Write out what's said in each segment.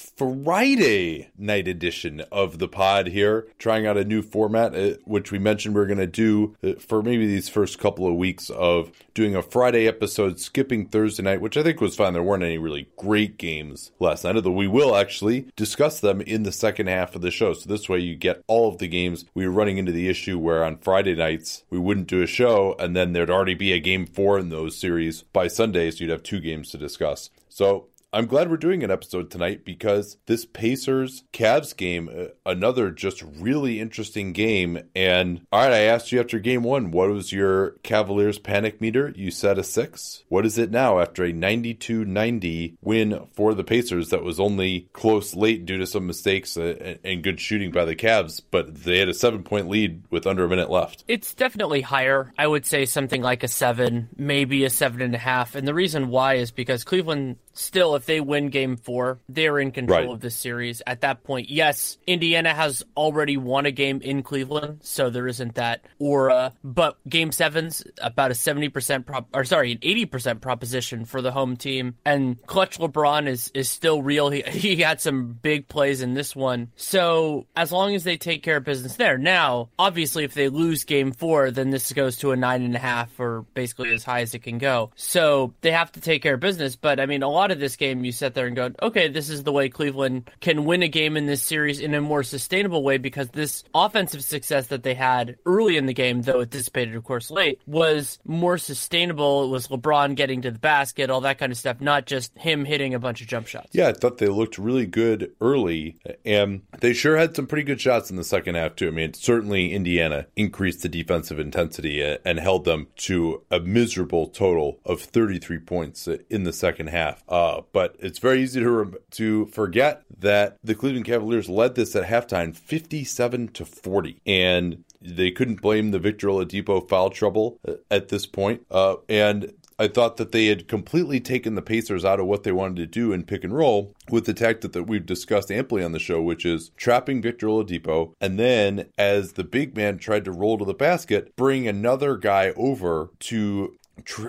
Friday night edition of the pod here, trying out a new format, uh, which we mentioned we are going to do uh, for maybe these first couple of weeks of doing a Friday episode, skipping Thursday night, which I think was fine. There weren't any really great games last night, although we will actually discuss them in the second half of the show. So this way you get all of the games. We were running into the issue where on Friday nights we wouldn't do a show, and then there'd already be a game four in those series by Sunday, so you'd have two games to discuss. So I'm glad we're doing an episode tonight because this Pacers Cavs game, uh, another just really interesting game. And all right, I asked you after game one, what was your Cavaliers panic meter? You said a six. What is it now after a 92 90 win for the Pacers that was only close late due to some mistakes uh, and good shooting by the Cavs, but they had a seven point lead with under a minute left? It's definitely higher. I would say something like a seven, maybe a seven and a half. And the reason why is because Cleveland still, if they win game four, they're in control right. of the series. At that point, yes, Indiana has already won a game in Cleveland, so there isn't that aura. But game seven's about a 70% prop, or sorry, an 80% proposition for the home team. And clutch LeBron is, is still real. He, he had some big plays in this one. So as long as they take care of business there. Now, obviously, if they lose game four, then this goes to a nine and a half or basically as high as it can go. So they have to take care of business. But I mean, a lot of this game, you sit there and go, okay, this is the way Cleveland can win a game in this series in a more sustainable way because this offensive success that they had early in the game, though it dissipated, of course, late, was more sustainable. It was LeBron getting to the basket, all that kind of stuff, not just him hitting a bunch of jump shots. Yeah, I thought they looked really good early, and they sure had some pretty good shots in the second half, too. I mean, certainly Indiana increased the defensive intensity and held them to a miserable total of 33 points in the second half. Uh, but it's very easy to to forget that the Cleveland Cavaliers led this at halftime, fifty-seven to forty, and they couldn't blame the Victor Oladipo foul trouble uh, at this point. Uh, and I thought that they had completely taken the Pacers out of what they wanted to do in pick and roll with the tactic that we've discussed amply on the show, which is trapping Victor Oladipo, and then as the big man tried to roll to the basket, bring another guy over to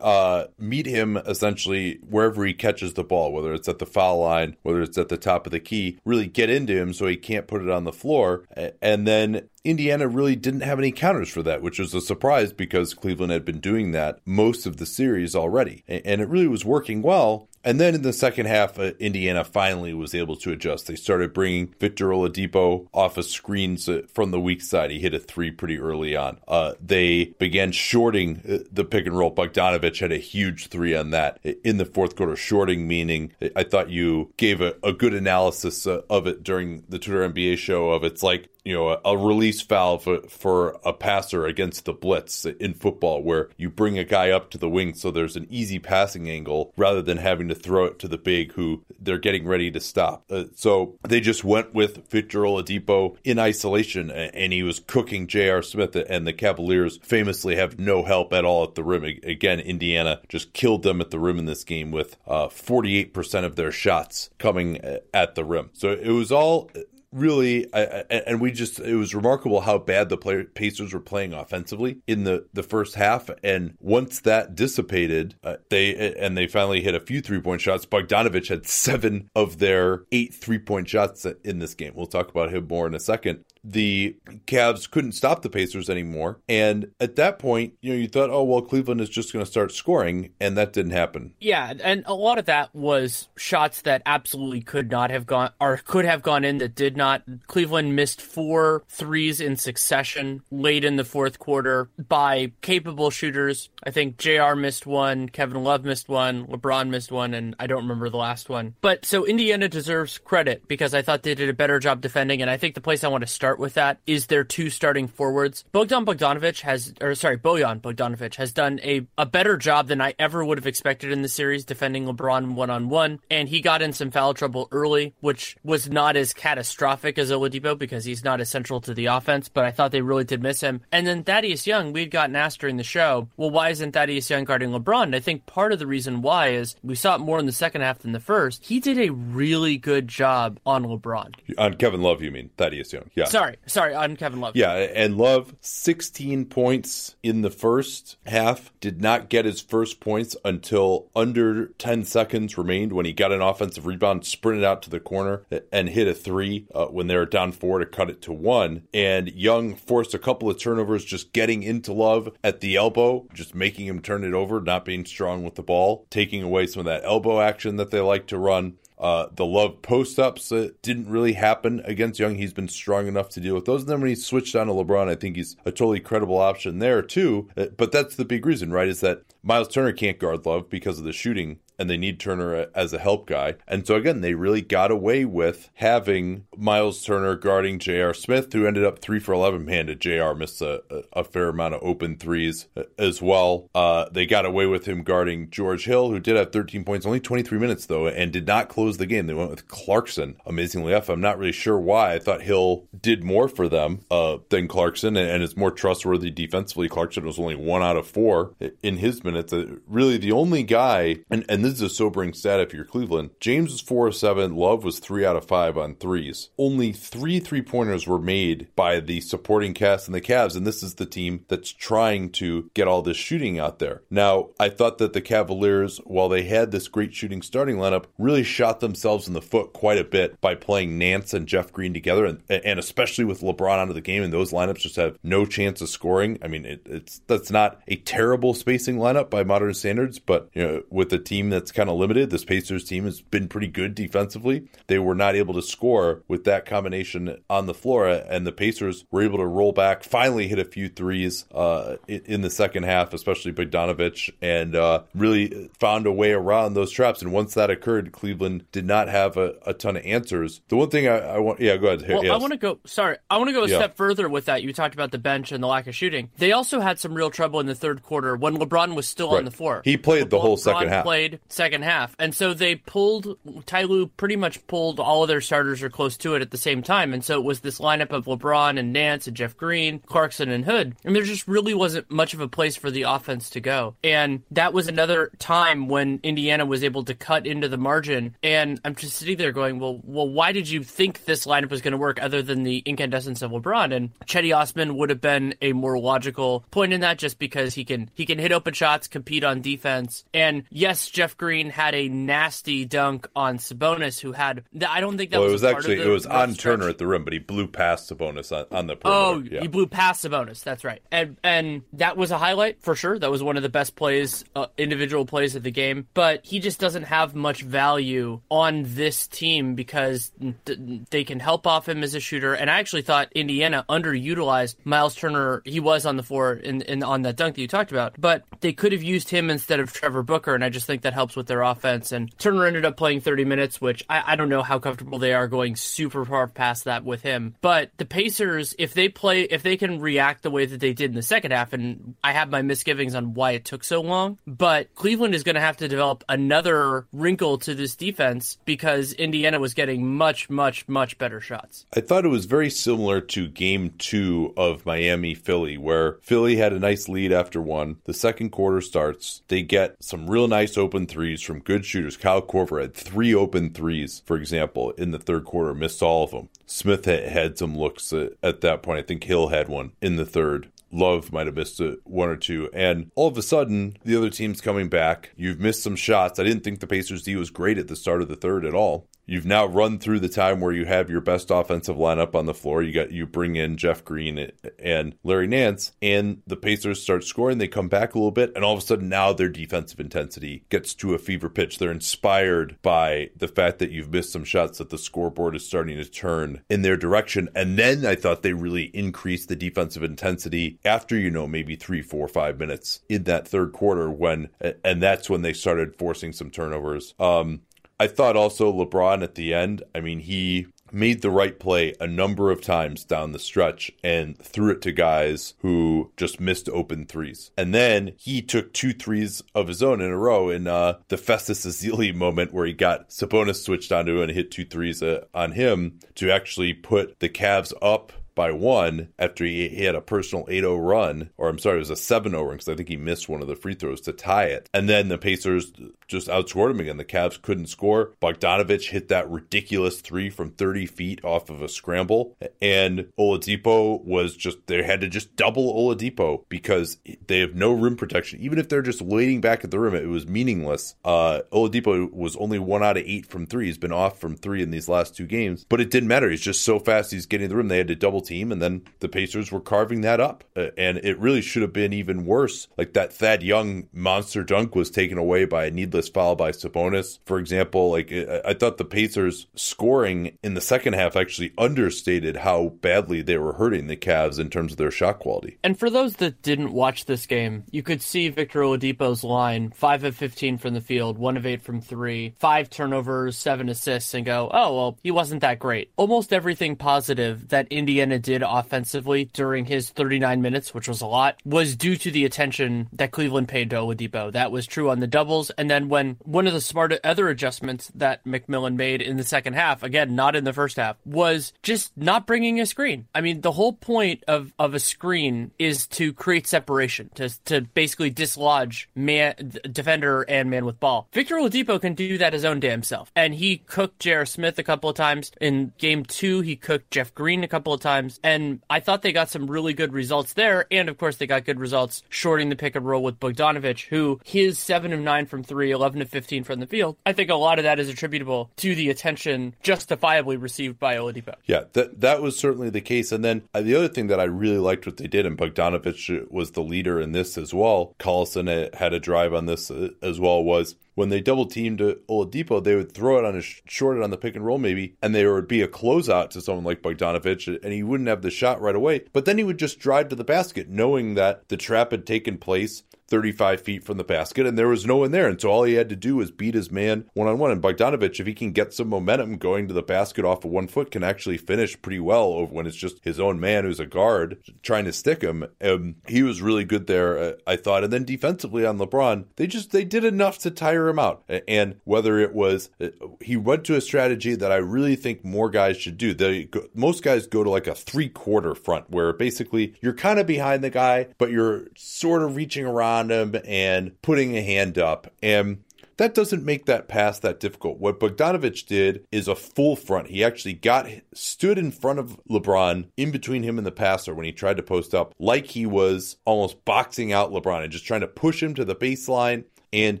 uh, meet him essentially wherever he catches the ball, whether it's at the foul line, whether it's at the top of the key, really get into him so he can't put it on the floor. And then Indiana really didn't have any counters for that, which was a surprise because Cleveland had been doing that most of the series already. And it really was working well. And then in the second half, uh, Indiana finally was able to adjust. They started bringing Victor Oladipo off of screens uh, from the weak side. He hit a three pretty early on. Uh, they began shorting uh, the pick and roll. Bogdanovic had a huge three on that in the fourth quarter. Shorting meaning I thought you gave a, a good analysis uh, of it during the Twitter NBA show. Of it's like you know, a, release valve for, for a passer against the blitz in football, where you bring a guy up to the wing so there's an easy passing angle rather than having to throw it to the big who they're getting ready to stop. Uh, so they just went with Victor Oladipo in isolation, and he was cooking J.R. Smith, and the Cavaliers famously have no help at all at the rim. Again, Indiana just killed them at the rim in this game with uh, 48% of their shots coming uh, at the rim. So it was all really, I, I, and we just, it was remarkable how bad the Pacers were playing offensively in the, the first half. And once that dissipated, uh, they, and they finally hit a few three point shots. Bogdanovic had seven of their eight three point shots in this game. We'll talk about him more in a second the Cavs couldn't stop the Pacers anymore. And at that point, you know, you thought, oh, well, Cleveland is just going to start scoring. And that didn't happen. Yeah. And a lot of that was shots that absolutely could not have gone or could have gone in that did not. Cleveland missed four threes in succession late in the fourth quarter by capable shooters. I think JR missed one, Kevin Love missed one, LeBron missed one, and I don't remember the last one. But so Indiana deserves credit because I thought they did a better job defending. And I think the place I want to start with that is their two starting forwards. Bogdan Bogdanovic has, or sorry, Bojan Bogdanovic has done a, a better job than I ever would have expected in the series defending LeBron one on one. And he got in some foul trouble early, which was not as catastrophic as Oladipo because he's not essential to the offense, but I thought they really did miss him. And then Thaddeus Young, we'd gotten asked during the show, well, why isn't Thaddeus Young guarding LeBron? And I think part of the reason why is we saw it more in the second half than the first. He did a really good job on LeBron. On Kevin Love, you mean Thaddeus Young? Yeah. Sorry, sorry, sorry, I'm Kevin Love. Yeah, and Love, 16 points in the first half, did not get his first points until under 10 seconds remained when he got an offensive rebound, sprinted out to the corner, and hit a three uh, when they were down four to cut it to one. And Young forced a couple of turnovers just getting into Love at the elbow, just making him turn it over, not being strong with the ball, taking away some of that elbow action that they like to run. Uh, the love post ups uh, didn't really happen against Young. He's been strong enough to deal with those. And then when he switched on to LeBron, I think he's a totally credible option there too. Uh, but that's the big reason, right? Is that Miles Turner can't guard Love because of the shooting and they need Turner as a help guy. And so again, they really got away with having Miles Turner guarding J.R. Smith, who ended up three for 11. Man, did J.R. miss a, a, fair amount of open threes as well. Uh, they got away with him guarding George Hill, who did have 13 points, only 23 minutes though, and did not close the game. They went with Clarkson, amazingly enough. I'm not really sure why. I thought Hill did more for them uh, than Clarkson and, and is more trustworthy defensively. Clarkson was only one out of four in his minutes. Uh, really, the only guy, and, and this is a sobering stat if you're Cleveland. James was 4 of 7. Love was 3 out of 5 on threes. Only three three pointers were made by the supporting cast and the Cavs, and this is the team that's trying to get all this shooting out there. Now, I thought that the Cavaliers, while they had this great shooting starting lineup, really shot themselves in the foot quite a bit by playing Nance and Jeff Green together, and, and especially with LeBron out of the game, and those lineups just have no chance of scoring. I mean, it, it's that's not a terrible spacing lineup by modern standards, but you know, with a team that's kind of limited. This Pacers team has been pretty good defensively. They were not able to score with that combination on the floor, and the Pacers were able to roll back, finally hit a few threes uh, in the second half, especially Bogdanovic, and uh, really found a way around those traps. And once that occurred, Cleveland did not have a, a ton of answers. The one thing I, I want, yeah, go ahead. Well, yes. I want to go. Sorry, I want to go a yeah. step further with that. You talked about the bench and the lack of shooting. They also had some real trouble in the third quarter when LeBron was still right. on the floor. He played LeBron, the whole second half. Played second half. And so they pulled, Ty Lue pretty much pulled all of their starters or close to it at the same time. And so it was this lineup of LeBron and Nance and Jeff Green, Clarkson and Hood. And there just really wasn't much of a place for the offense to go. And that was another time when Indiana was able to cut into the margin. And I'm just sitting there going, well, well, why did you think this lineup was going to work other than the incandescence of LeBron? And Cedi Osman would have been a more logical point in that just because he can he can hit open shots, compete on defense. And yes, Jeff Green had a nasty dunk on Sabonis, who had I don't think that well, was, it was actually it was on stretch. Turner at the rim, but he blew past Sabonis on, on the perimeter. Oh, yeah. he blew past Sabonis. That's right, and and that was a highlight for sure. That was one of the best plays, uh, individual plays of the game. But he just doesn't have much value on this team because th- they can help off him as a shooter. And I actually thought Indiana underutilized Miles Turner. He was on the floor in, in on that dunk that you talked about, but they could have used him instead of Trevor Booker, and I just think that helps with their offense. And Turner ended up playing 30 minutes, which I, I, don't know how comfortable they are going super far past that with him. But the Pacers, if they play, if they can react the way that they did in the second half, and I have my misgivings on why it took so long, but Cleveland is going to have to develop another wrinkle to this defense because Indiana was getting much, much, much better shots. I thought it was very similar to game two of Miami Philly, where Philly had a nice lead after one. The second quarter starts. They get some real nice open threes from good shooters. Kyle Korver had three open threes, for example, in the third quarter, missed all of them. Smith had, had some looks at, at that point. I think Hill had one in the third. Love might have missed a, one or two. And all of a sudden, the other team's coming back. You've missed some shots. I didn't think the Pacers D was great at the start of the third at all. You've now run through the time where you have your best offensive lineup on the floor. You got you bring in Jeff Green and Larry Nance, and the Pacers start scoring. They come back a little bit, and all of a sudden now their defensive intensity gets to a fever pitch. They're inspired by the fact that you've missed some shots that the scoreboard is starting to turn in their direction. And then I thought they really increased the defensive intensity after you know maybe three, four, five minutes in that third quarter when, and that's when they started forcing some turnovers. Um, I thought also LeBron at the end, I mean, he made the right play a number of times down the stretch and threw it to guys who just missed open threes. And then he took two threes of his own in a row in uh, the Festus Ezeli moment where he got Sabonis switched onto and hit two threes uh, on him to actually put the Cavs up by one after he, had a personal 8-0 run, or I'm sorry, it was a 7-0 run because I think he missed one of the free throws to tie it. And then the Pacers just outscored him again. The Cavs couldn't score. Bogdanovic hit that ridiculous three from 30 feet off of a scramble, and Oladipo was just they had to just double Oladipo because they have no rim protection. Even if they're just waiting back at the rim, it was meaningless. Uh, Oladipo was only one out of eight from three. He's been off from three in these last two games, but it didn't matter. He's just so fast. He's getting the rim. They had to double team, and then the Pacers were carving that up. Uh, and it really should have been even worse. Like that Thad Young monster dunk was taken away by a needless foul by Sabonis, for example. Like I thought the Pacers scoring in the second half actually understated how badly they were hurting the Cavs in terms of their shot quality. And for those that didn't watch this game, you could see Victor Oladipo's line: five of fifteen from the field, one of eight from three, five turnovers, seven assists, and go, oh well, he wasn't that great. Almost everything positive that Indiana Indiana did offensively during his 39 minutes, which was a lot, was due to the attention that Cleveland paid to Oladipo. That was true on the doubles. And then when one of the smart other adjustments that McMillan made in the second half, again, not in the first half, was just not bringing a screen. I mean, the whole point of, of a screen is to create separation, to, to basically dislodge man, defender and man with ball. Victor Oladipo can do that his own damn self. And he cooked J.R. Smith a couple of times. In game two, he cooked Jeff Green a couple of times times. And I thought they got some really good results there. And of course, they got good results shorting the pick and roll with Bogdanovic, who his 7 of 9 from 3, 11 of 15 from the field. I think a lot of that is attributable to the attention justifiably received by Oladipo. Yeah, that, that was certainly the case. And then uh, the other thing that I really liked what they did, and Bogdanovic was the leader in this as well. Collison had a drive on this uh, as well, was when they double teamed Oladipo, they would throw it on a short it on the pick and roll maybe, and there would be a closeout to someone like Bogdanovic, and he wouldn't have the shot right away. But then he would just drive to the basket, knowing that the trap had taken place 35 feet from the basket, and there was no one there. And so all he had to do was beat his man one on one. And Bogdanovic, if he can get some momentum going to the basket off of one foot, can actually finish pretty well when it's just his own man who's a guard trying to stick him. Um, he was really good there, uh, I thought. And then defensively on LeBron, they just they did enough to tire him out. And whether it was uh, he went to a strategy that I really think more guys should do. They most guys go to like a three quarter front where basically you're kind of behind the guy, but you're sort of reaching around on him and putting a hand up. And that doesn't make that pass that difficult. What Bogdanovic did is a full front. He actually got stood in front of LeBron in between him and the passer when he tried to post up, like he was almost boxing out LeBron and just trying to push him to the baseline and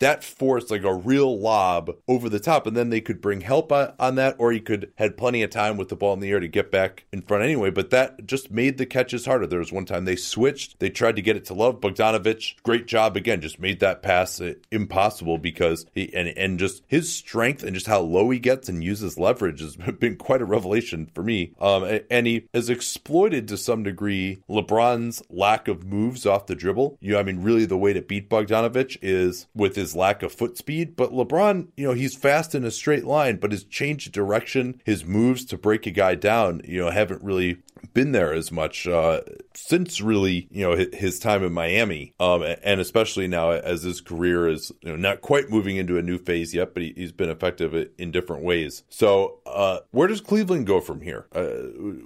that forced like a real lob over the top and then they could bring help on that or he could had plenty of time with the ball in the air to get back in front anyway but that just made the catches harder. There was one time they switched they tried to get it to love. Bogdanovic great job again just made that pass uh, impossible because he and, and just his strength and just how low he gets and uses leverage has been quite a revelation for me. Um, and he has exploited to some degree lebron's lack of moves off the dribble. You know i mean really the way to beat bogdanovic is with his lack of foot speed. But LeBron, you know, he's fast in a straight line, but his change of direction, his moves to break a guy down, you know, haven't really been there as much uh, since really you know his time in Miami, um, and especially now as his career is you know, not quite moving into a new phase yet, but he, has been effective in different ways. So uh, where does Cleveland go from here? Uh,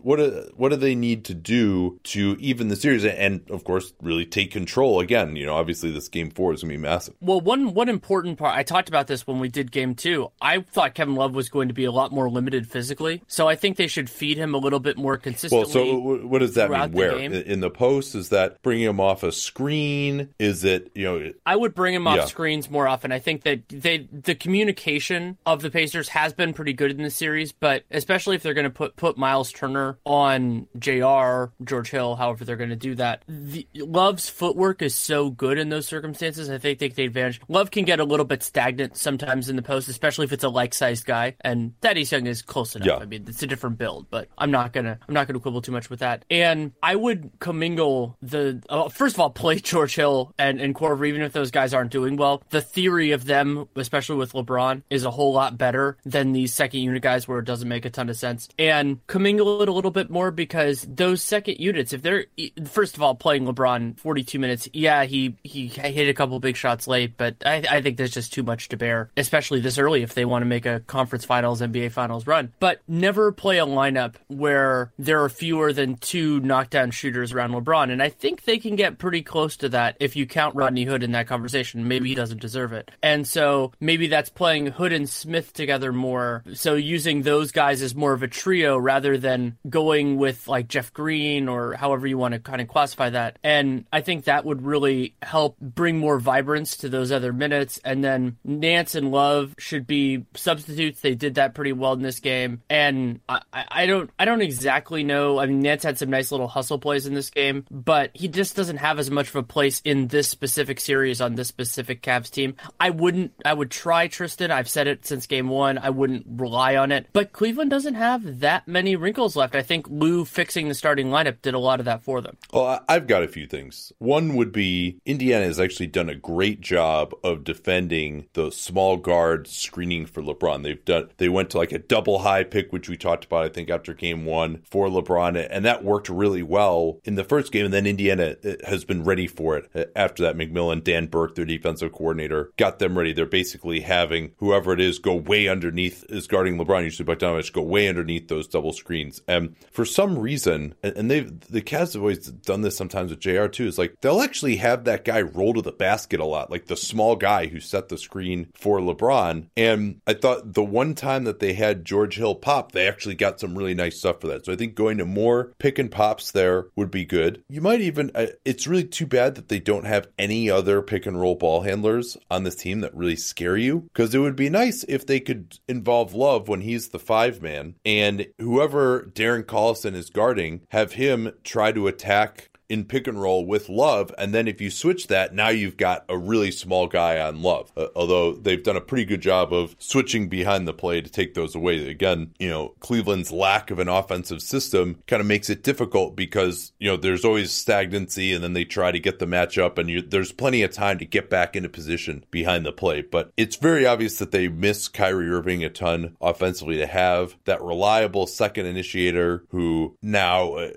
what do, what do they need to do to even the series and of course really take control again? You know, obviously this game four is to be massive. Well, one one important part I talked about this when we did game two. I thought Kevin Love was going to be a lot more limited physically, so I think they should feed him a little bit more consistently. Well, so what does that mean? Where in the post? Is that bringing him off a screen? Is it you know? I would bring him off yeah. screens more often. I think that they the communication of the Pacers has been pretty good in the series, but especially if they're going to put put Miles Turner on Jr. George Hill, however they're going to do that. The, Love's footwork is so good in those circumstances. I think they take advantage. Love can get a little bit stagnant sometimes in the post, especially if it's a like sized guy, and Thaddeus Young is close enough. Yeah. I mean, it's a different build, but I'm not gonna I'm not gonna quibble too much with that. And I would commingle the uh, first of all play George Hill and and Korver, even if those guys aren't doing well. The theory of them, especially with LeBron, is a whole lot better than these second unit guys where it doesn't make a ton of sense. And commingle it a little bit more because those second units, if they're first of all playing LeBron 42 minutes, yeah, he he hit a couple big shots late, but I, I think there's just too much to bear, especially this early if they want to make a conference finals, NBA finals run. But never play a lineup where there are fewer than two knockdown shooters around LeBron. And I think they can get pretty close to that if you count Rodney Hood in that conversation. Maybe he doesn't deserve it. And so maybe that's playing Hood and Smith together more. So using those guys as more of a trio rather than going with like Jeff Green or however you want to kind of classify that. And I think that would really help bring more vibrance to those other minutes. And then Nance and Love should be substitutes. They did that pretty well in this game. And I, I don't I don't exactly know. I mean, Nance had some nice little hustle plays in this game, but he just doesn't have as much of a place in this specific series on this specific Cavs team. I wouldn't. I would try Tristan. I've said it since game one. I wouldn't rely on it. But Cleveland doesn't have that many wrinkles left. I think Lue fixing the starting lineup did a lot of that for them. Well, I've got a few things. One would be Indiana has actually done a great job of defending the small guard screening for LeBron. They've done. They went to like a double high pick, which we talked about. I think after game one for LeBron, and that worked really well in the first game. And then Indiana uh, has been ready for it uh, after that. McMillan, Dan Burke, their defensive coordinator, got them ready. They're basically having whoever it is go way underneath is guarding LeBron. Usually Bogdanovich go way underneath those double screens. And for some reason, and they've the Cavs have always done this sometimes with Jr. too. Is like they'll actually have that guy roll to the basket a lot, like the small guy who set the screen for LeBron. And I thought the one time that they had George Hill pop, they actually got some really nice stuff for that. So I think going to more pick and pops there would be good. You might even, uh, it's really too bad that they don't have any other pick and roll ball handlers on this team that really scare you because it would be nice if they could involve Love when he's the five man and whoever Darren Collison is guarding, have him try to attack in pick and roll with Love. And then if you switch that, now you've got a really small guy on Love. Uh, although they've done a pretty good job of switching behind the play to take those away. Again, you know, Cleveland's lack of an offensive system kind of makes it difficult because, you know, there's always stagnancy and then they try to get the matchup and you, there's plenty of time to get back into position behind the play. But it's very obvious that they miss Kyrie Irving a ton offensively to have that reliable second initiator who now uh,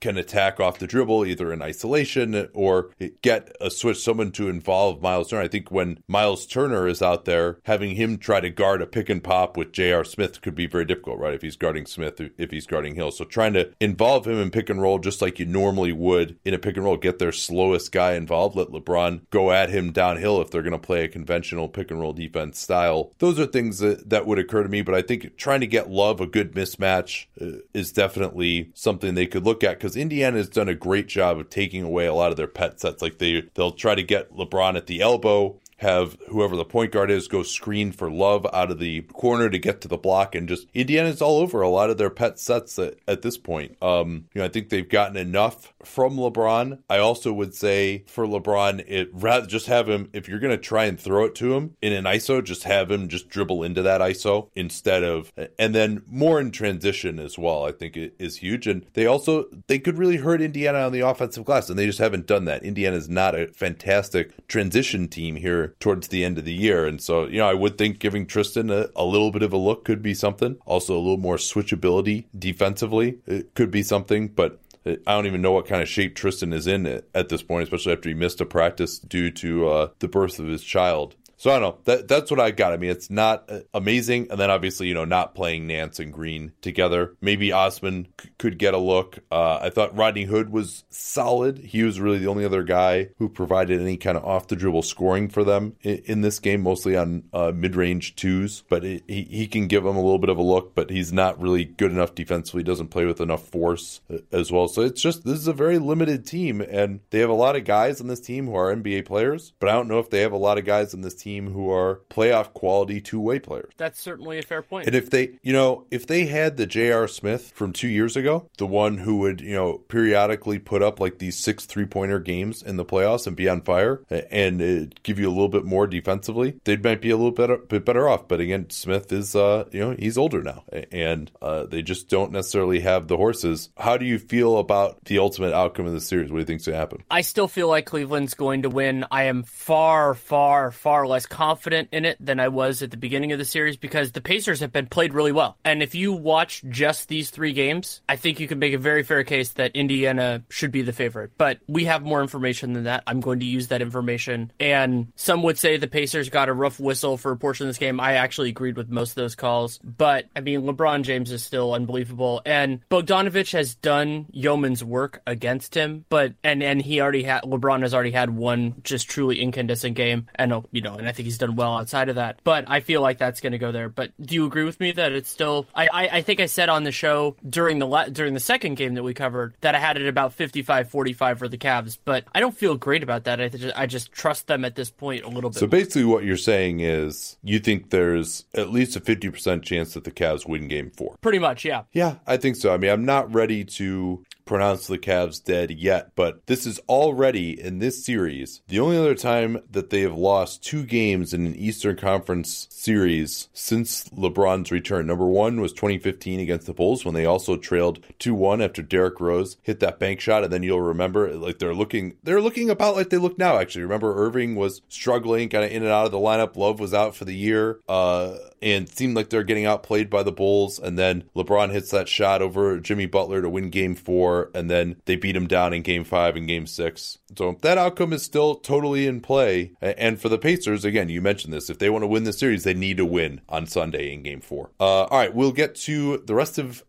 can attack off the dribble either in isolation or get a switch someone to involve Miles Turner. I think when Miles Turner is out there, having him try to guard a pick and pop with J.R. Smith could be very difficult, right? If he's guarding Smith, if he's guarding Hill. So trying to involve him in pick and roll just like you normally would in a pick and roll, get their slowest guy involved, let LeBron go at him downhill if they're going to play a conventional pick and roll defense style. Those are things that, that would occur to me, but I think trying to get Love a good mismatch uh, is definitely something they could look at because Indiana has done a great job of taking away a lot of their pet sets. Like they they'll try to get LeBron at the elbow have whoever the point guard is go screen for love out of the corner to get to the block and just Indiana's all over a lot of their pet sets at, at this point. Um, you know, I think they've gotten enough from LeBron. I also would say for LeBron, it rather just have him if you're gonna try and throw it to him in an ISO, just have him just dribble into that ISO instead of and then more in transition as well. I think it is huge. And they also they could really hurt Indiana on the offensive glass, and they just haven't done that. Indiana is not a fantastic transition team here towards the end of the year. And so, you know, I would think giving Tristan a, a little bit of a look could be something. Also, a little more switchability defensively it could be something. But I don't even know what kind of shape Tristan is in at this point, especially after he missed a practice due to uh, the birth of his child. So I don't know. That that's what I got. I mean, it's not uh, amazing, and then obviously you know not playing Nance and Green together. Maybe Osman c- could get a look. Uh, I thought Rodney Hood was solid. He was really the only other guy who provided any kind of off the dribble scoring for them in, in this game, mostly on uh, mid range twos. But it, he he can give them a little bit of a look, but he's not really good enough defensively. Doesn't play with enough force uh, as well. So it's just this is a very limited team, and they have a lot of guys on this team who are NBA players, but I don't know if they have a lot of guys on this team who are playoff quality two way players. That's certainly a fair point. And if they, you know, if they had the J.R. Smith from two years ago, the one who would, you know, periodically put up like these six three pointer games in the playoffs and be on fire and uh, give you a little bit more defensively, they might be a little bit, bit better off. But again, Smith is, uh, you know, he's older now and uh, they just don't necessarily have the horses. How do you feel about the ultimate outcome of the series? What do you think's going to happen? I still feel like Cleveland's going to win. I am far, far, far less confident in it than I was at the beginning of the series because the Pacers have been played really well. And if you watch just these three games, I think you can make a very fair case that Indiana should be the favorite. But we have more information than that. I'm going to use that information. And some would say the Pacers got a rough whistle for a portion of this game. I actually agreed with most of those calls. But I mean, LeBron James is still unbelievable. And Bogdanovic has done yeoman's work against him, but and and he already had LeBron has already had one just truly incandescent game, and you know, and I think he's done well outside of that. But I feel like that's going to go there. But do you agree with me that it's still? I, I, I think I said on the show during the la- during the second game that we covered that I had it about 55-45 for the Cavs, but I don't feel great about that. I just, I just trust them at this point a little bit. So basically, what you're saying is you think there's at least a fifty percent chance that the Cavs win Game Four. Pretty much, yeah. Yeah, I think so. I mean, I'm not ready to pronounce the Cavs dead yet, but this is already in this series the only other time that they have lost two games in an Eastern Conference series since LeBron's return. Number one was 2015 against the Bulls when they also trailed 2-1 after Derrick Rose hit that bank shot, and then you'll remember like they're looking they're looking about like they look now. Actually, remember Irving was struggling, kind of in and out of the lineup. Love was out for the year. Uh, and seemed like they're getting outplayed by the Bulls. And then LeBron hits that shot over Jimmy Butler to win game four. And then they beat him down in game five and game six. So that outcome is still totally in play. And for the Pacers, again, you mentioned this. If they want to win the series, they need to win on Sunday in game four. Uh, all right, we'll get to the rest of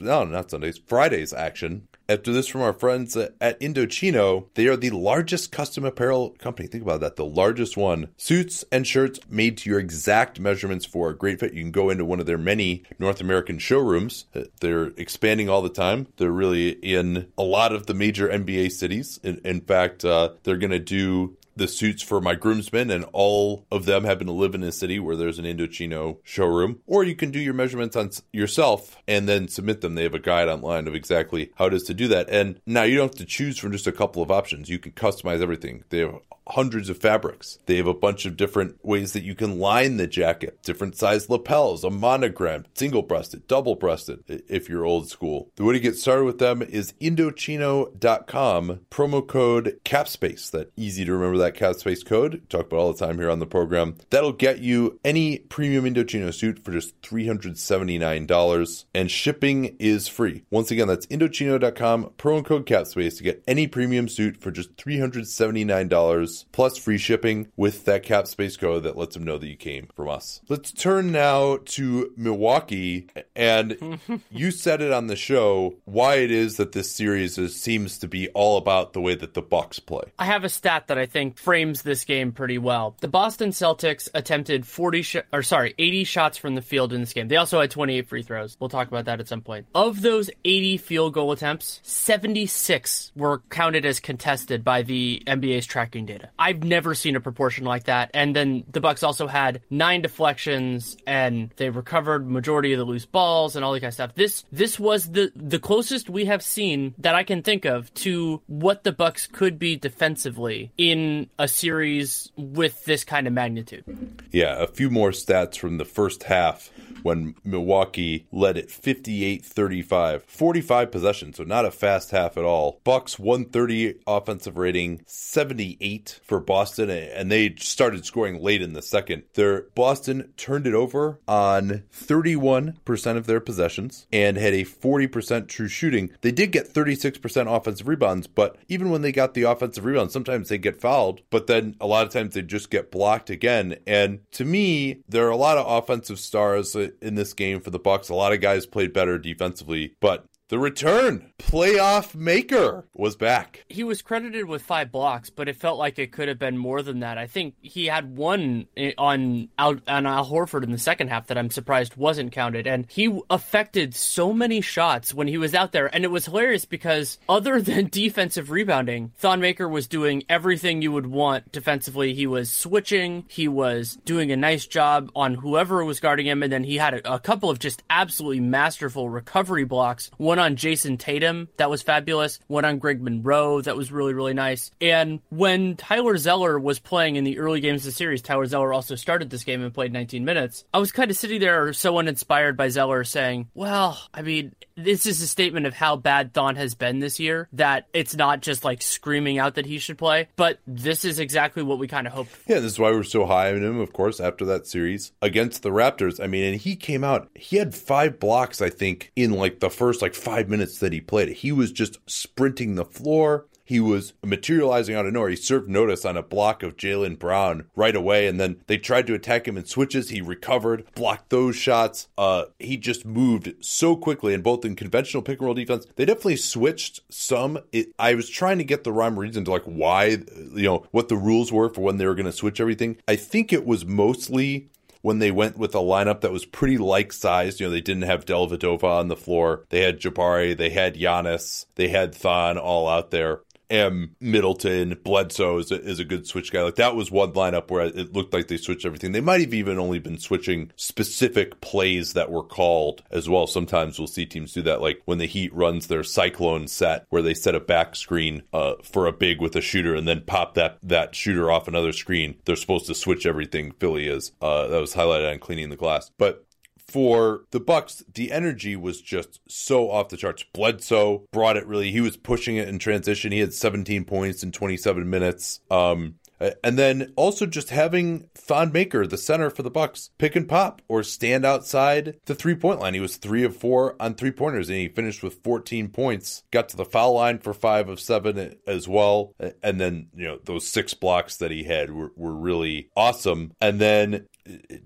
no, not Sundays, Fridays action. After this from our friends at Indochino, they are the largest custom apparel company. Think about that, the largest one. Suits and shirts made to your exact measurements for a great fit. You can go into one of their many North American showrooms. They're expanding all the time. They're really in a lot of the major NBA cities. In, in fact, uh, they're going to do the suits for my groomsmen, and all of them happen to live in a city where there's an Indochino showroom. Or you can do your measurements on yourself and then submit them. They have a guide online of exactly how it is to do that. And now you don't have to choose from just a couple of options. You can customize everything. They have hundreds of fabrics. They have a bunch of different ways that you can line the jacket, different size lapels, a monogram, single breasted, double breasted, if you're old school. The way to get started with them is Indochino.com, promo code CAPSPACE. That easy to remember that CAPSPACE code. Talk about all the time here on the program. That'll get you any premium Indochino suit for just $379 and shipping is free. Once again, that's Indochino.com, promo code CAPSPACE to get any premium suit for just $379 plus free shipping with that cap space code that lets them know that you came from us. Let's turn now to Milwaukee. And you said it on the show why it is that this series is, seems to be all about the way that the Bucks play. I have a stat that I think frames this game pretty well. The Boston Celtics attempted 40 sh- or sorry, 80 shots from the field in this game. They also had 28 free throws. We'll talk about that at some point. Of those 80 field goal attempts, 76 were counted as contested by the NBA's tracking data. I've never seen a proportion like that. And then the Bucks also had nine deflections and they recovered majority of the loose balls and all that kind of stuff. This this was the the closest we have seen that I can think of to what the Bucks could be defensively in a series with this kind of magnitude. Yeah, a few more stats from the first half when Milwaukee led at 58-35, 45 possessions, so not a fast half at all. Bucks 130 offensive rating, 78 for Boston, and they started scoring late in the second. Their Boston turned it over on 31% of their possessions and had a 40% true shooting. They did get 36% offensive rebounds, but even when they got the offensive rebounds, sometimes they get fouled, but then a lot of times they just get blocked again. And to me, there are a lot of offensive stars in this game for the Bucks. A lot of guys played better defensively, but the return playoff maker was back. He was credited with five blocks, but it felt like it could have been more than that. I think he had one on Al, on Al Horford in the second half that I'm surprised wasn't counted, and he affected so many shots when he was out there, and it was hilarious because other than defensive rebounding, Thon Maker was doing everything you would want defensively. He was switching, he was doing a nice job on whoever was guarding him, and then he had a, a couple of just absolutely masterful recovery blocks. One one on Jayson Tatum that was fabulous, one on Greg Monroe that was really, really nice. And when Tyler Zeller was playing in the early games of the series, Tyler Zeller also started this game and played 19 minutes. I was kind of sitting there so uninspired by Zeller saying, well, I mean, this is a statement of how bad Thon has been this year, that it's not just like screaming out that he should play, but this is exactly what we kind of hoped. Yeah, this is why we're so high on him, of course, after that series against the Raptors. I mean, and he came out, he had five blocks, I think, in like the first like five minutes that he played. He was just sprinting the floor. He was materializing out of nowhere. He served notice on a block of Jaylen Brown right away, and then they tried to attack him in switches. He recovered, blocked those shots. Uh, he just moved so quickly, and both in conventional pick and roll defense, they definitely switched some. It, I was trying to get the rhyme reason to like why, you know, what the rules were for when they were going to switch everything. I think it was mostly when they went with a lineup that was pretty like sized. You know, they didn't have Dellavedova on the floor. They had Jabari, they had Giannis, they had Thon all out there. M. Middleton, Bledsoe is a, is a good switch guy. Like that was one lineup where it looked like they switched everything. They might have even only been switching specific plays that were called as well. Sometimes we'll see teams do that, like when the Heat runs their cyclone set, where they set a back screen uh, for a big with a shooter and then pop that that shooter off another screen. They're supposed to switch everything. Philly is uh, that was highlighted on cleaning the glass, but for the Bucks, the energy was just so off the charts. Bledsoe brought it really. He was pushing it in transition. He had 17 points in 27 minutes. Um, and then also just having Thon Maker, the center for the Bucks, pick and pop or stand outside the three point line. He was three of four on three pointers, and he finished with 14 points. Got to the foul line for five of seven as well. And then you know those six blocks that he had were, were really awesome. And then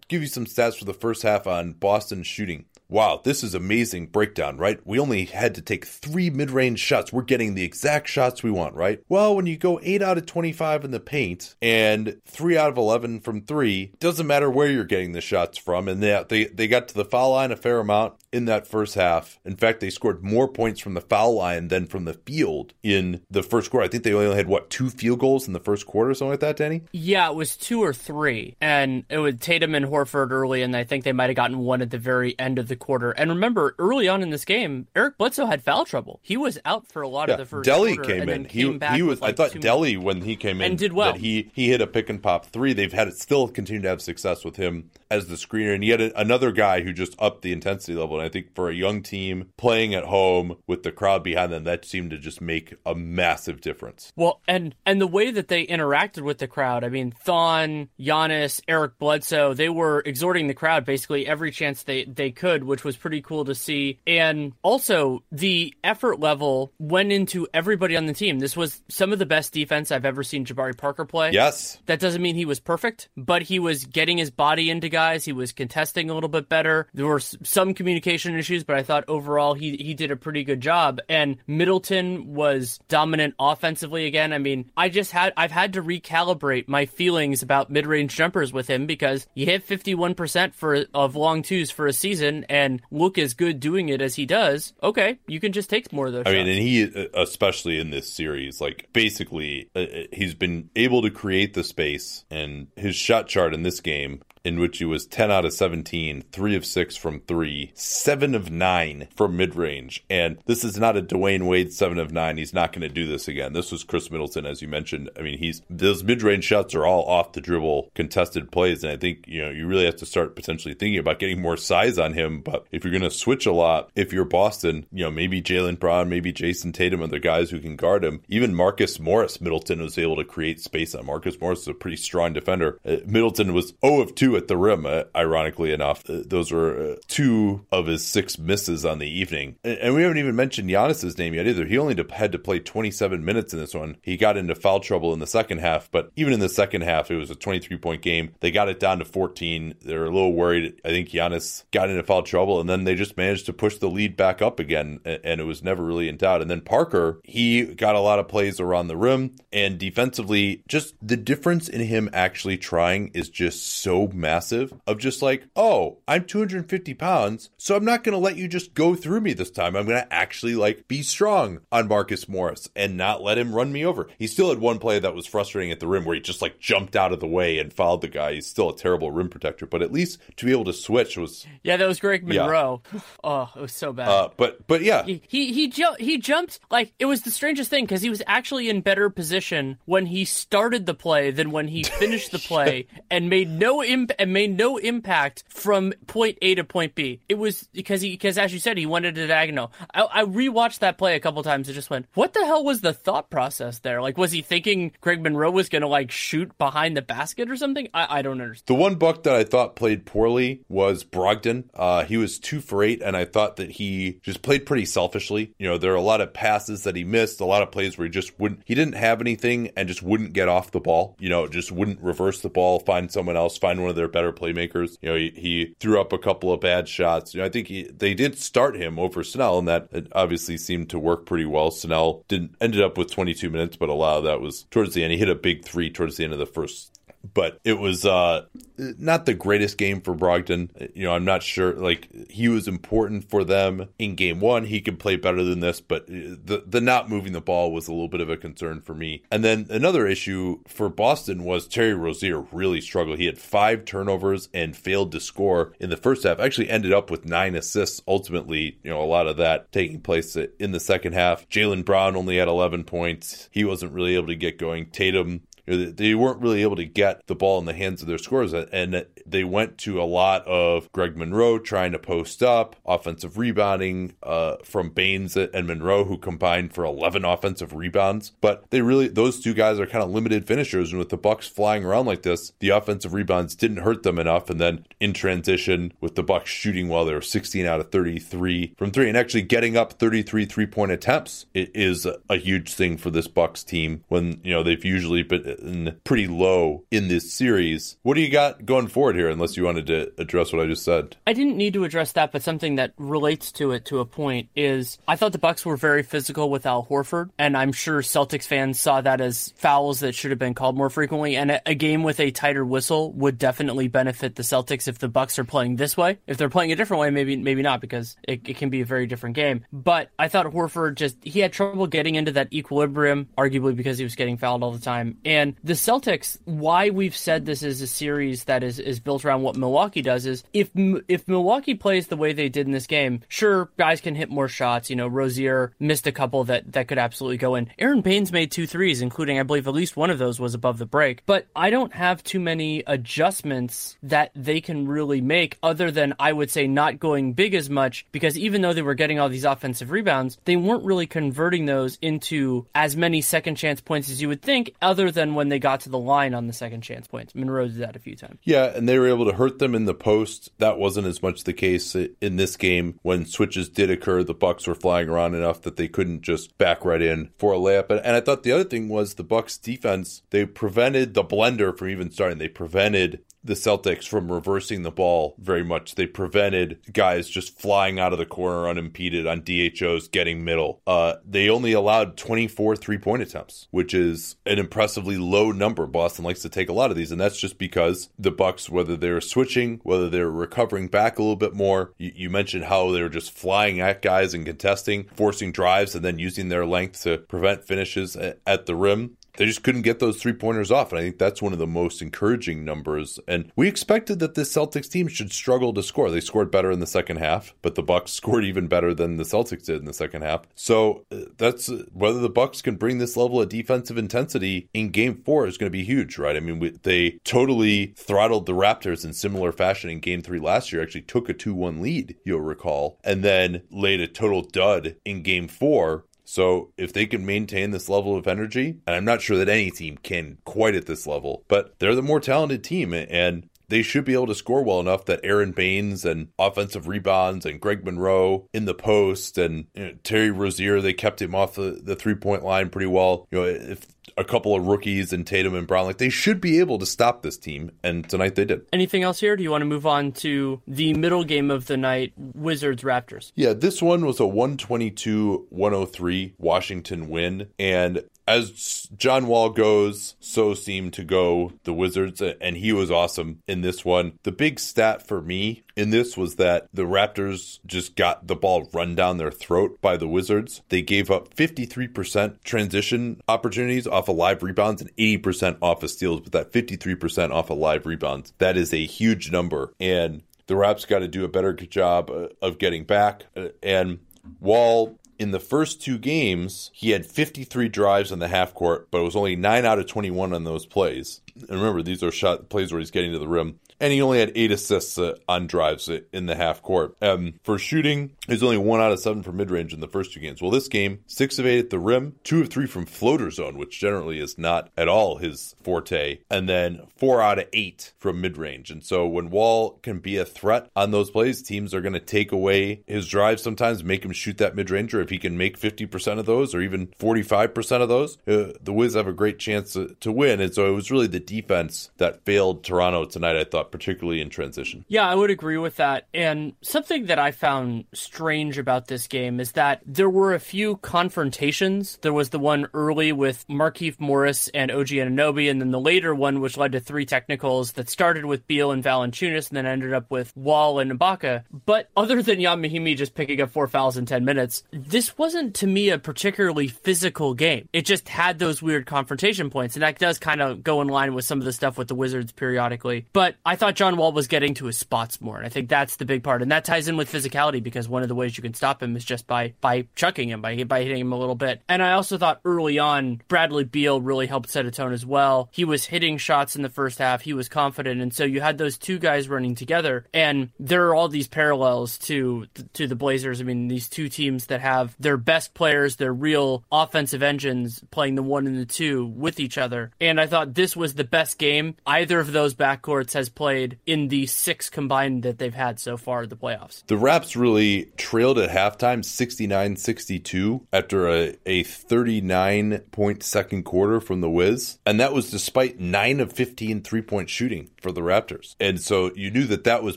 give you some stats for the first half on Boston shooting. Wow, this is amazing breakdown, right? We only had to take three mid range shots. We're getting the exact shots we want, right? Well, when you go 8 out of 25 in the paint and 3 out of 11 from 3, doesn't matter where you're getting the shots from. And they, they, they got to the foul line a fair amount in that first half. In fact, they scored more points from the foul line than from the field in the first quarter. I think they only had, what, two field goals in the first quarter, something like that, Danny? Yeah, it was two or three. And it was Tatum and Horford early, and I think they might have gotten one at the very end of the quarter. And remember, early on in this game, Eric Bledsoe had foul trouble. He was out for a lot yeah, of the first. Quarter came in. Came he he was. Like I thought Delly when he came in and did well. he he hit a pick and pop three. They've had it still continue to have success with him as the screener, and yet another guy who just upped the intensity level. And I think for a young team playing at home with the crowd behind them, that seemed to just make a massive difference. Well, and and the way that they interacted with the crowd, I mean, Thon, Giannis, Eric Bledsoe, they were exhorting the crowd basically every chance they they could, which was pretty cool to see. And also the effort level went into everybody on the team. This was some of the best defense I've ever seen Jabari Parker play. Yes. That doesn't mean he was perfect, but he was getting his body into guys. He was contesting a little bit better. There were some communication issues, but I thought overall he he did a pretty good job. And Middleton was dominant offensively again. I mean, I just had I've had to recalibrate my feelings about mid-range jumpers with him because he hit 51% for of long twos for a season and look as good doing it as he does. Okay, you can just take more of those. I shots. mean, and he especially in this series, like basically, uh, uh, he's been able to create the space, and his shot chart in this game in which he was 10 out of 17, 3 of 6 from 3, 7 of 9 from mid range. And this is not a Dwyane Wade 7 of 9. He's not going to do this again. This was Khris Middleton, as you mentioned. I mean, he's those mid range shots are all off the dribble contested plays. And I think, you know, you really have to start potentially thinking about getting more size on him. But if you're going to switch a lot, if you're Boston, you know, maybe Jaylen Brown, maybe Jayson Tatum are the guys who can guard him. Even Marcus Morris, Middleton was able to create space on. Marcus Morris is a pretty strong defender. Uh, Middleton was 0 of 2 at the rim, uh, ironically enough. Uh, those were uh, two of his six misses on the evening. And, and we haven't even mentioned Giannis's name yet either. He only had to play 27 minutes in this one. He got into foul trouble in the second half, but even in the second half, it was a 23 point game. They got it down to 14. They were a little worried. I think Giannis got into foul trouble, and then they just managed to push the lead back up again, and it was never really in doubt. And then Parker, he got a lot of plays around the rim, and defensively, just the difference in him actually trying is just so massive. Of just like, oh, I'm 250 pounds, so I'm not going to let you just go through me this time. I'm going to actually like be strong on Marcus Morris and not let him run me over. He still had one play that was frustrating at the rim where he just like jumped out of the way and fouled the guy. He's still a terrible rim protector, but at least to be able to switch was yeah, that was Greg Monroe. Yeah. Oh, it was so bad. Uh, but but yeah, he he he, ju- he jumped like it was the strangest thing because he was actually in better position when he started the play than when he finished the play and made no imp- and made no impact from point A to point B. It was because he because as you said he went into diagonal. I, I rewatched that play a couple times and just went, what the hell was the thought process there? Like was he thinking Greg Monroe was going to like shoot behind the basket or something? I, I don't understand. The one buck that I thought played poorly was Brogdon. Uh, he was two for eight, and I thought that he just played pretty selfishly. You know, there are a lot of passes that he missed, a lot of plays where he just wouldn't, he didn't have anything and just wouldn't get off the ball. You know, just wouldn't reverse the ball, find someone else, find one of their better playmakers. You know, he, he threw up a couple of bad shots. You know, I think he, they did start him over Snell, and that obviously seemed to work pretty well. Snell didn't ended up with 22 minutes, but a lot of that was towards the end. He hit a big three towards the end of the first but it was uh, not the greatest game for Brogdon. You know, I'm not sure. Like he was important for them in game one. He could play better than this, but the the not moving the ball was a little bit of a concern for me. And then another issue for Boston was Terry Rozier really struggled. He had five turnovers and failed to score in the first half. Actually, ended up with nine assists. Ultimately, you know, a lot of that taking place in the second half. Jaylen Brown only had 11 points. He wasn't really able to get going. Tatum they weren't really able to get the ball in the hands of their scorers, and they went to a lot of Greg Monroe trying to post up, offensive rebounding uh, from Baynes and Monroe, who combined for 11 offensive rebounds. But they really, those two guys are kind of limited finishers, and with the Bucks flying around like this, the offensive rebounds didn't hurt them enough. And then in transition, with the Bucks shooting well, they were 16 out of 33 from three, and actually getting up 33 three point attempts is a huge thing for this Bucks team when you know they've usually been pretty low in this series. What do you got going forward here? Unless you wanted to address what I just said, I didn't need to address that, but something that relates to it to a point is I thought the Bucks were very physical with Al Horford, and I'm sure Celtics fans saw that as fouls that should have been called more frequently. And a, game with a tighter whistle would definitely benefit the Celtics if the Bucks are playing this way. If they're playing a different way, maybe maybe not because it, it can be a very different game. But I thought Horford just he had trouble getting into that equilibrium, arguably because he was getting fouled all the time. And the Celtics, why we've said this is a series that is is built around what Milwaukee does is if if Milwaukee plays the way they did in this game, sure guys can hit more shots. You know, Rozier missed a couple that that could absolutely go in. Aaron Baynes made two threes, including I believe at least one of those was above the break. But I don't have too many adjustments that they can really make other than I would say not going big as much because even though they were getting all these offensive rebounds, they weren't really converting those into as many second chance points as you would think, other than when they got to the line on the second chance points. Monroe did that a few times. Yeah, and they were able to hurt them in the post. That wasn't as much the case in this game. When switches did occur, the Bucks were flying around enough that they couldn't just back right in for a layup. And, and I thought the other thing was the Bucks defense, they prevented the blender from even starting. They prevented the Celtics from reversing the ball very much. They prevented guys just flying out of the corner unimpeded on DHOs getting middle. Uh, they only allowed 24 three point attempts, which is an impressively low number. Boston likes to take a lot of these, and that's just because the Bucks, whether they're switching, whether they're recovering back a little bit more. You, you mentioned how they were just flying at guys and contesting, forcing drives, and then using their length to prevent finishes at, at the rim they just couldn't get those three pointers off. And I think that's one of the most encouraging numbers. And we expected that this Celtics team should struggle to score. They scored better in the second half, but the Bucks scored even better than the Celtics did in the second half. So uh, that's uh, whether the Bucks can bring this level of defensive intensity in Game Four is going to be huge, right? I mean, we, they totally throttled the Raptors in similar fashion in Game Three last year. Actually, took a two-one lead, you'll recall, and then laid a total dud in Game Four so if they can maintain this level of energy, and I'm not sure that any team can quite at this level, but they're the more talented team and they should be able to score well enough that Aaron Baynes and offensive rebounds and Greg Monroe in the post and you know, Terry Rozier, they kept him off the, the three point line pretty well. You know, if a couple of rookies and Tatum and Brown. Like they should be able to stop this team, and tonight they did. Anything else here? Do you want to move on to the middle game of the night, Wizards Raptors? Yeah, this one was a 122-103 Washington win, and as John Wall goes, so seemed to go the Wizards, and he was awesome in this one. The big stat for me in this was that the Raptors just got the ball run down their throat by the Wizards. They gave up 53% transition opportunities off of live rebounds and 80% off of steals, but that 53% off of live rebounds, that is a huge number. And the Raps got to do a better job uh, of getting back. Uh, and Wall in the first two games, he had 53 drives in the half court, but it was only 9 out of 21 on those plays. And remember, these are shot plays where he's getting to the rim and he only had eight assists uh, on drives in the half court. Um, for shooting, he's only one out of seven from mid range in the first two games. Well, this game, six of eight at the rim, two of three from floater zone, which generally is not at all his forte, and then four out of eight from mid range. And so when Wall can be a threat on those plays, teams are going to take away his drives sometimes, make him shoot that mid ranger. If he can make 50% of those or even 45% of those, uh, the Wiz have a great chance to, to win. And so it was really the defense that failed Toronto tonight, I thought particularly in transition. Yeah, I would agree with that. And something that I found strange about this game is that there were a few confrontations. There was the one early with Markieff Morris and OG Anunoby, and then the later one, which led to three technicals that started with Beal and Valanciunas and then ended up with Wall and Ibaka. But other than Ian Mahinmi just picking up four fouls in 10 minutes, this wasn't to me a particularly physical game. It just had those weird confrontation points, and that does kind of go in line with some of the stuff with the Wizards periodically. But I thought John Wall was getting to his spots more, and I think that's the big part, and that ties in with physicality because one of the ways you can stop him is just by by chucking him, by by hitting him a little bit. And I also thought early on Bradley Beal really helped set a tone as well. He was hitting shots in the first half, he was confident, and so you had those two guys running together, and there are all these parallels to to the Blazers. I mean, these two teams that have their best players, their real offensive engines playing the one and the two with each other. And I thought this was the best game either of those backcourts has played played in the six combined that they've had so far in the playoffs. The Raps really trailed at halftime 69 62 after a, a 39 point second quarter from the Wiz. And that was despite 9 of 15 three point shooting for the Raptors. And so you knew that that was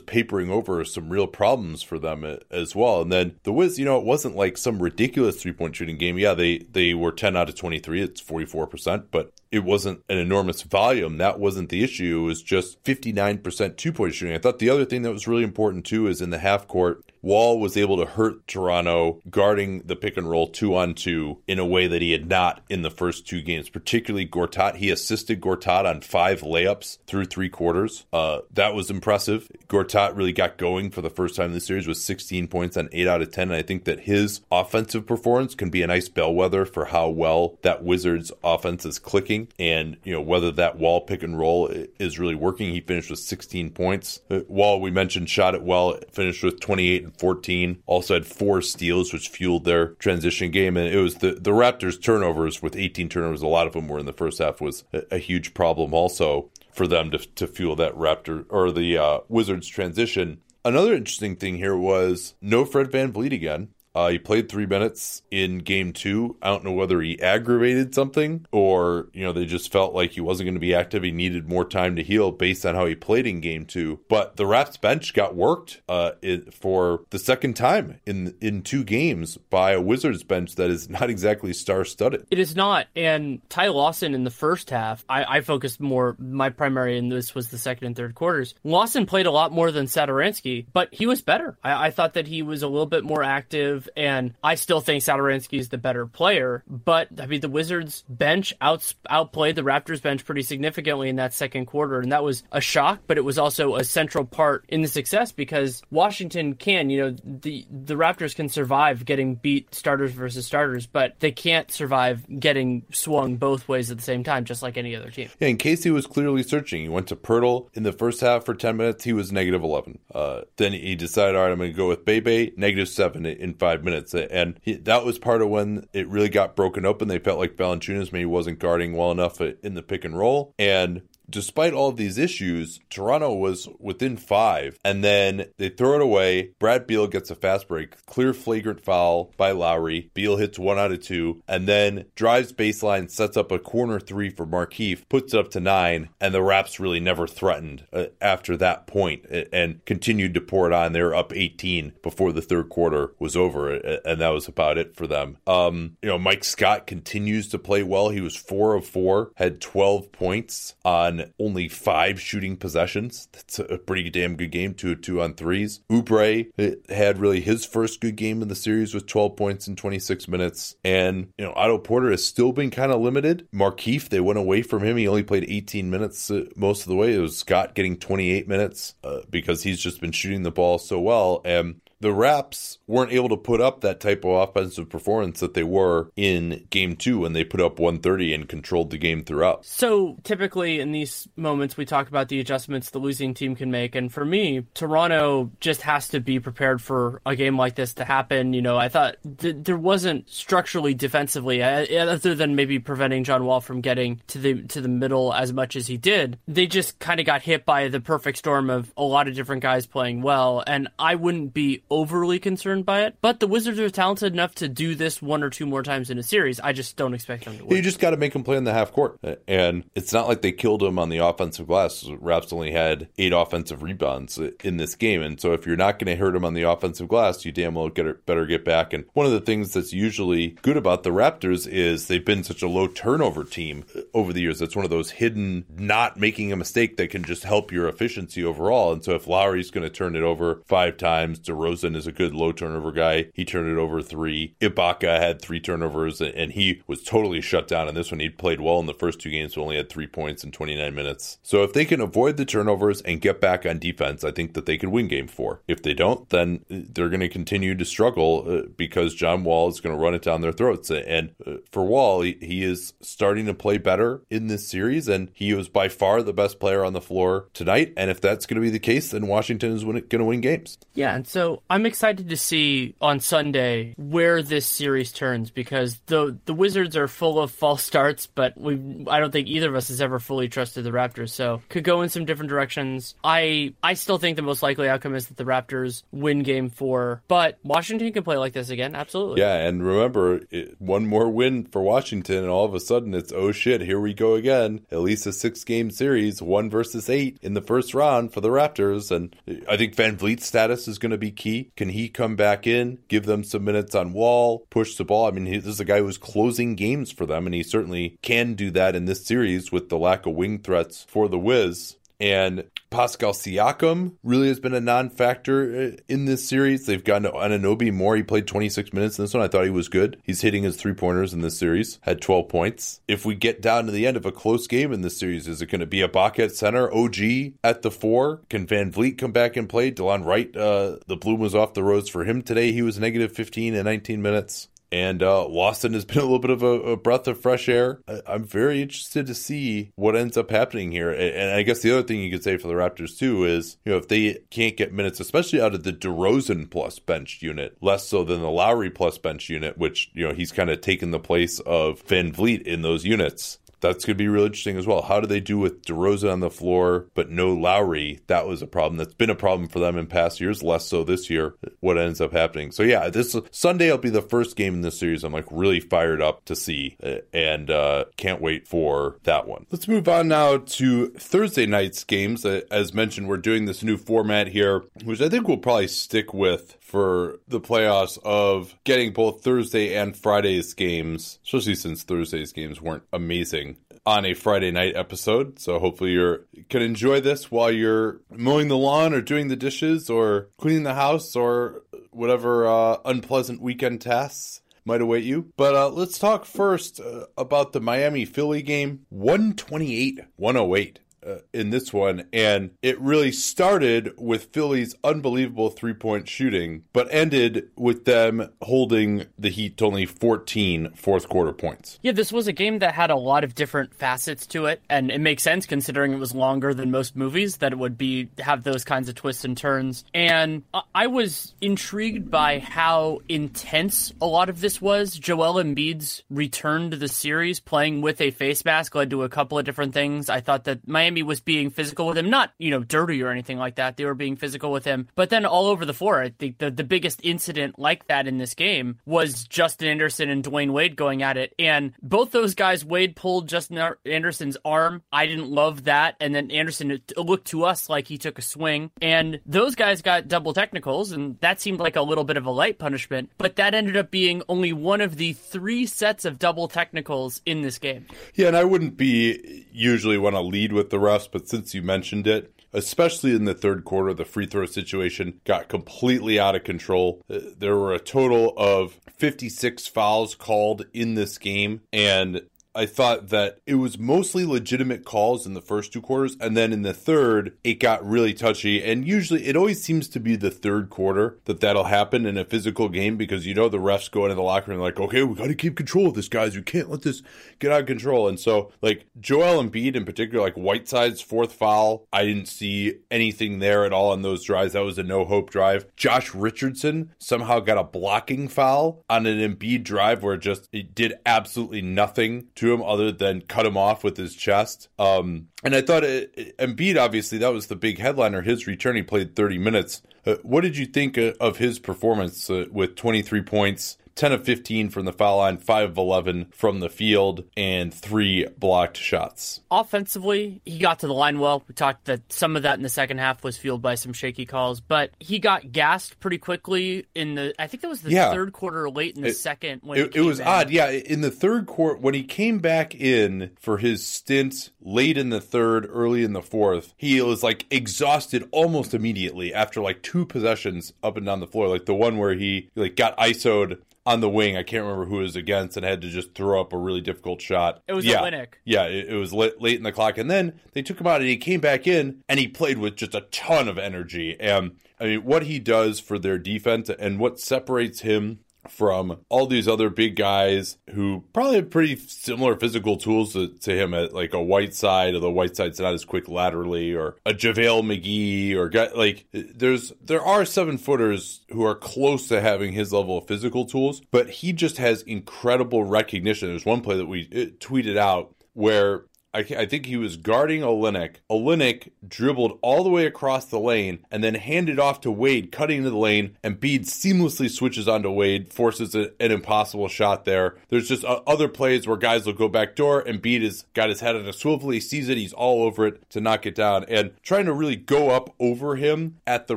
papering over some real problems for them as well. And then the Wiz, you know, it wasn't like some ridiculous three point shooting game. Yeah, they, they were 10 out of 23, it's 44%, but it wasn't an enormous volume. That wasn't the issue. It was just 59% two point shooting. I thought the other thing that was really important too is in the half court, Wall was able to hurt Toronto guarding the pick and roll two on two in a way that he had not in the first two games, particularly Gortat. He assisted Gortat on five layups through three quarters. Uh, that was impressive. Gortat really got going for the first time in the series with 16 points on 8 out of 10. And I think that his offensive performance can be a nice bellwether for how well that Wizards offense is clicking and, you know, whether that wall pick and roll is really working. He finished with 16 points. Uh, wall, we mentioned, shot it well, finished with 28 14. Also had four steals, which fueled their transition game. And it was the, the Raptors' turnovers with 18 turnovers. A lot of them were in the first half was a, a huge problem also for them to, to fuel that Raptor or the uh, Wizards transition. Another interesting thing here was no Fred VanVleet again. Uh, he played three minutes in game two. I don't know whether he aggravated something or, you know, they just felt like he wasn't going to be active. He needed more time to heal based on how he played in game two. But the Raps bench got worked uh, it, for the second time in in two games by a Wizards bench that is not exactly star studded. It is not. And Ty Lawson in the first half, I, I focused more, my primary in this was the second and third quarters. Lawson played a lot more than Satoransky, but he was better. I, I thought that he was a little bit more active And I still think Satoransky is the better player. But I mean, the Wizards bench out, outplayed the Raptors bench pretty significantly in that second quarter. And that was a shock, but it was also a central part in the success because Washington can, you know, the, the Raptors can survive getting beat starters versus starters, but they can't survive getting swung both ways at the same time, just like any other team. Yeah, and Casey was clearly searching. He went to Poeltl in the first half for 10 minutes. He was negative 11. Uh, then he decided, all right, I'm going to go with Bebe, negative seven in five minutes. And he, that was part of when it really got broken open. They felt like Valanciunas maybe wasn't guarding well enough in the pick and roll. And despite all these issues, Toronto was within five, and then they throw it away. Brad Beal gets a fast break, clear flagrant foul by Lowry. Beal hits one out of two, and then drives baseline, sets up a corner three for Markieff, puts it up to nine, and the Raps really never threatened uh, after that point and continued to pour it on. They were up 18 before the third quarter was over, and that was about it for them. Um, you know, Mike Scott continues to play well. He was four of four, had 12 points on only five shooting possessions. That's a pretty damn good game, two two on threes. Oubre had really his first good game in the series with 12 points in 26 minutes. And, you know, Otto Porter has still been kind of limited. Markieff, they went away from him. He only played 18 minutes uh, most of the way. It was Scott getting 28 minutes uh, because he's just been shooting the ball so well. And the Raps weren't able to put up that type of offensive performance that they were in game two when they put up 130 and controlled the game throughout. So typically in these moments, we talk about the adjustments the losing team can make. And for me, Toronto just has to be prepared for a game like this to happen. You know, I thought th- there wasn't structurally defensively, uh, other than maybe preventing John Wall from getting to the to the middle as much as he did. They just kind of got hit by the perfect storm of a lot of different guys playing well. And I wouldn't be overly concerned by it. But the Wizards are talented enough to do this one or two more times in a series. I just don't expect them to win. You just got to make them play in the half court. And it's not like they killed him on the offensive glass. Raps only had eight offensive rebounds in this game. And so if you're not going to hurt him on the offensive glass, you damn well get better get back. And one of the things that's usually good about the Raptors is they've been such a low turnover team over the years. That's one of those hidden not making a mistake that can just help your efficiency overall. And so if Lowry's going to turn it over five times, DeRozan is a good low turnover guy. He turned it over three. Ibaka had three turnovers, and he was totally shut down in this one. He played well in the first two games, but only had three points in 29 minutes. So if they can avoid the turnovers and get back on defense, I think that they could win game four. If they don't, then they're going to continue to struggle uh, because John Wall is going to run it down their throats. And uh, for Wall, he, he is starting to play better in this series, and he was by far the best player on the floor tonight. And if that's going to be the case, then Washington is going to win games. Yeah, and so I'm excited to see on Sunday where this series turns because the the Wizards are full of false starts, but we I don't think either of us has ever fully trusted the Raptors, so could go in some different directions. I I still think the most likely outcome is that the Raptors win Game Four, but Washington can play like this again, absolutely. Yeah, and remember, it, one more win for Washington, and all of a sudden it's oh shit, here we go again. At least a six game series, one versus eight in the first round for the Raptors, and I think VanVleet's status is going to be key. Can he come back in, give them some minutes on wall, push the ball? I mean, this is a guy who's closing games for them, and he certainly can do that in this series with the lack of wing threats for the Wiz. And Pascal Siakam really has been a non-factor uh, in this series. They've gotten Anunoby more. He played 26 minutes in this one. I thought he was good. He's hitting his three-pointers in this series. Had 12 points. If we get down to the end of a close game in this series, is it going to be a Ibaka at center, OG at the four? Can VanVleet come back and play? Delon Wright, uh, the bloom was off the roads for him today. He was negative 15 in 19 minutes and uh, Wasson has been a little bit of a, a breath of fresh air. I, am very interested to see what ends up happening here. And, and, I guess the other thing you could say for the Raptors too is, you know, if they can't get minutes, especially out of the DeRozan plus bench unit, less so than the Lowry plus bench unit, which you know he's kind of taken the place of VanVleet in those units that's going to be real interesting as well. How do they do with DeRozan on the floor, but no Lowry? That was a problem. That's been a problem for them in past years, less so this year. What ends up happening? So yeah, this Sunday will be the first game in this series. I'm like really fired up to see, uh, and uh, can't wait for that one. Let's move on now to Thursday night's games. As mentioned, we're doing this new format here, which I think we'll probably stick with for the playoffs of getting both Thursday and Friday's games, especially since Thursday's games weren't amazing on a Friday night episode. So hopefully you can enjoy this while you're mowing the lawn or doing the dishes or cleaning the house or whatever uh, unpleasant weekend tasks might await you. But uh, let's talk first uh, about the Miami Philly game 128 108 uh, in this one, and it really started with Philly's unbelievable three point shooting, but ended with them holding the Heat to only 14 fourth quarter points. Yeah, this was a game that had a lot of different facets to it, and it makes sense considering it was longer than most movies that it would be have those kinds of twists and turns. And I was intrigued by how intense a lot of this was. Joel Embiid's return to the series, playing with a face mask, led to a couple of different things. I thought that Miami Miami was being physical with him, not, you know, dirty or anything like that. They were being physical with him. But then all over the floor, I think the, the biggest incident like that in this game was Justin Anderson and Dwyane Wade going at it. And both those guys, Wade pulled Justin Anderson's arm. I didn't love that. And then Anderson looked to us like he took a swing. And those guys got double technicals, and that seemed like a little bit of a light punishment. But that ended up being only one of the three sets of double technicals in this game. Yeah, and I wouldn't be usually want to lead with the refs, but since you mentioned it, especially in the third quarter, the free throw situation got completely out of control. Uh, there were a total of 56 fouls called in this game, and I thought that it was mostly legitimate calls in the first two quarters, and then in the third, it got really touchy. And usually, it always seems to be the third quarter that that'll happen in a physical game because you know the refs go into the locker room like, okay, we got to keep control of this, guys. We can't let this get out of control. And so, like Joel Embiid in particular, like Whiteside's fourth foul, I didn't see anything there at all on those drives. That was a no hope drive. Josh Richardson somehow got a blocking foul on an Embiid drive where it just it did absolutely nothing to him other than cut him off with his chest. Um, and I thought it, it, Embiid, obviously, that was the big headliner. His return, he played 30 minutes. Uh, what did you think uh, of his performance uh, with 23 points, 10 of 15 from the foul line, 5 of 11 from the field, and three blocked shots. Offensively, he got to the line well. We talked that some of that in the second half was fueled by some shaky calls, but he got gassed pretty quickly in the, I think that was the yeah. third quarter, late in the it, second. When it, it was in. odd. Yeah. In the third quarter, when he came back in for his stint late in the third, early in the fourth, he was like exhausted almost immediately after like two possessions up and down the floor. Like the one where he like got ISO'd on the wing. I can't remember who it was against and had to just throw up a really difficult shot. It was yeah. Olynyk. Yeah, it, it was late, late in the clock. And then they took him out and he came back in and he played with just a ton of energy. And I mean, what he does for their defense and what separates him from all these other big guys who probably have pretty similar physical tools to, to him at like a Whiteside, although Whiteside's not as quick laterally, or a JaVale McGee, or like there's there are seven footers who are close to having his level of physical tools, but he just has incredible recognition. There's one play that we tweeted out where I, I think he was guarding Olynyk. Olynyk dribbled all the way across the lane and then handed off to Wade, cutting into the lane. And Bede seamlessly switches onto Wade, forces a, an impossible shot there. There's just uh, other plays where guys will go back door, and Bede has got his head on a swivel. He sees it, he's all over it to knock it down. And trying to really go up over him at the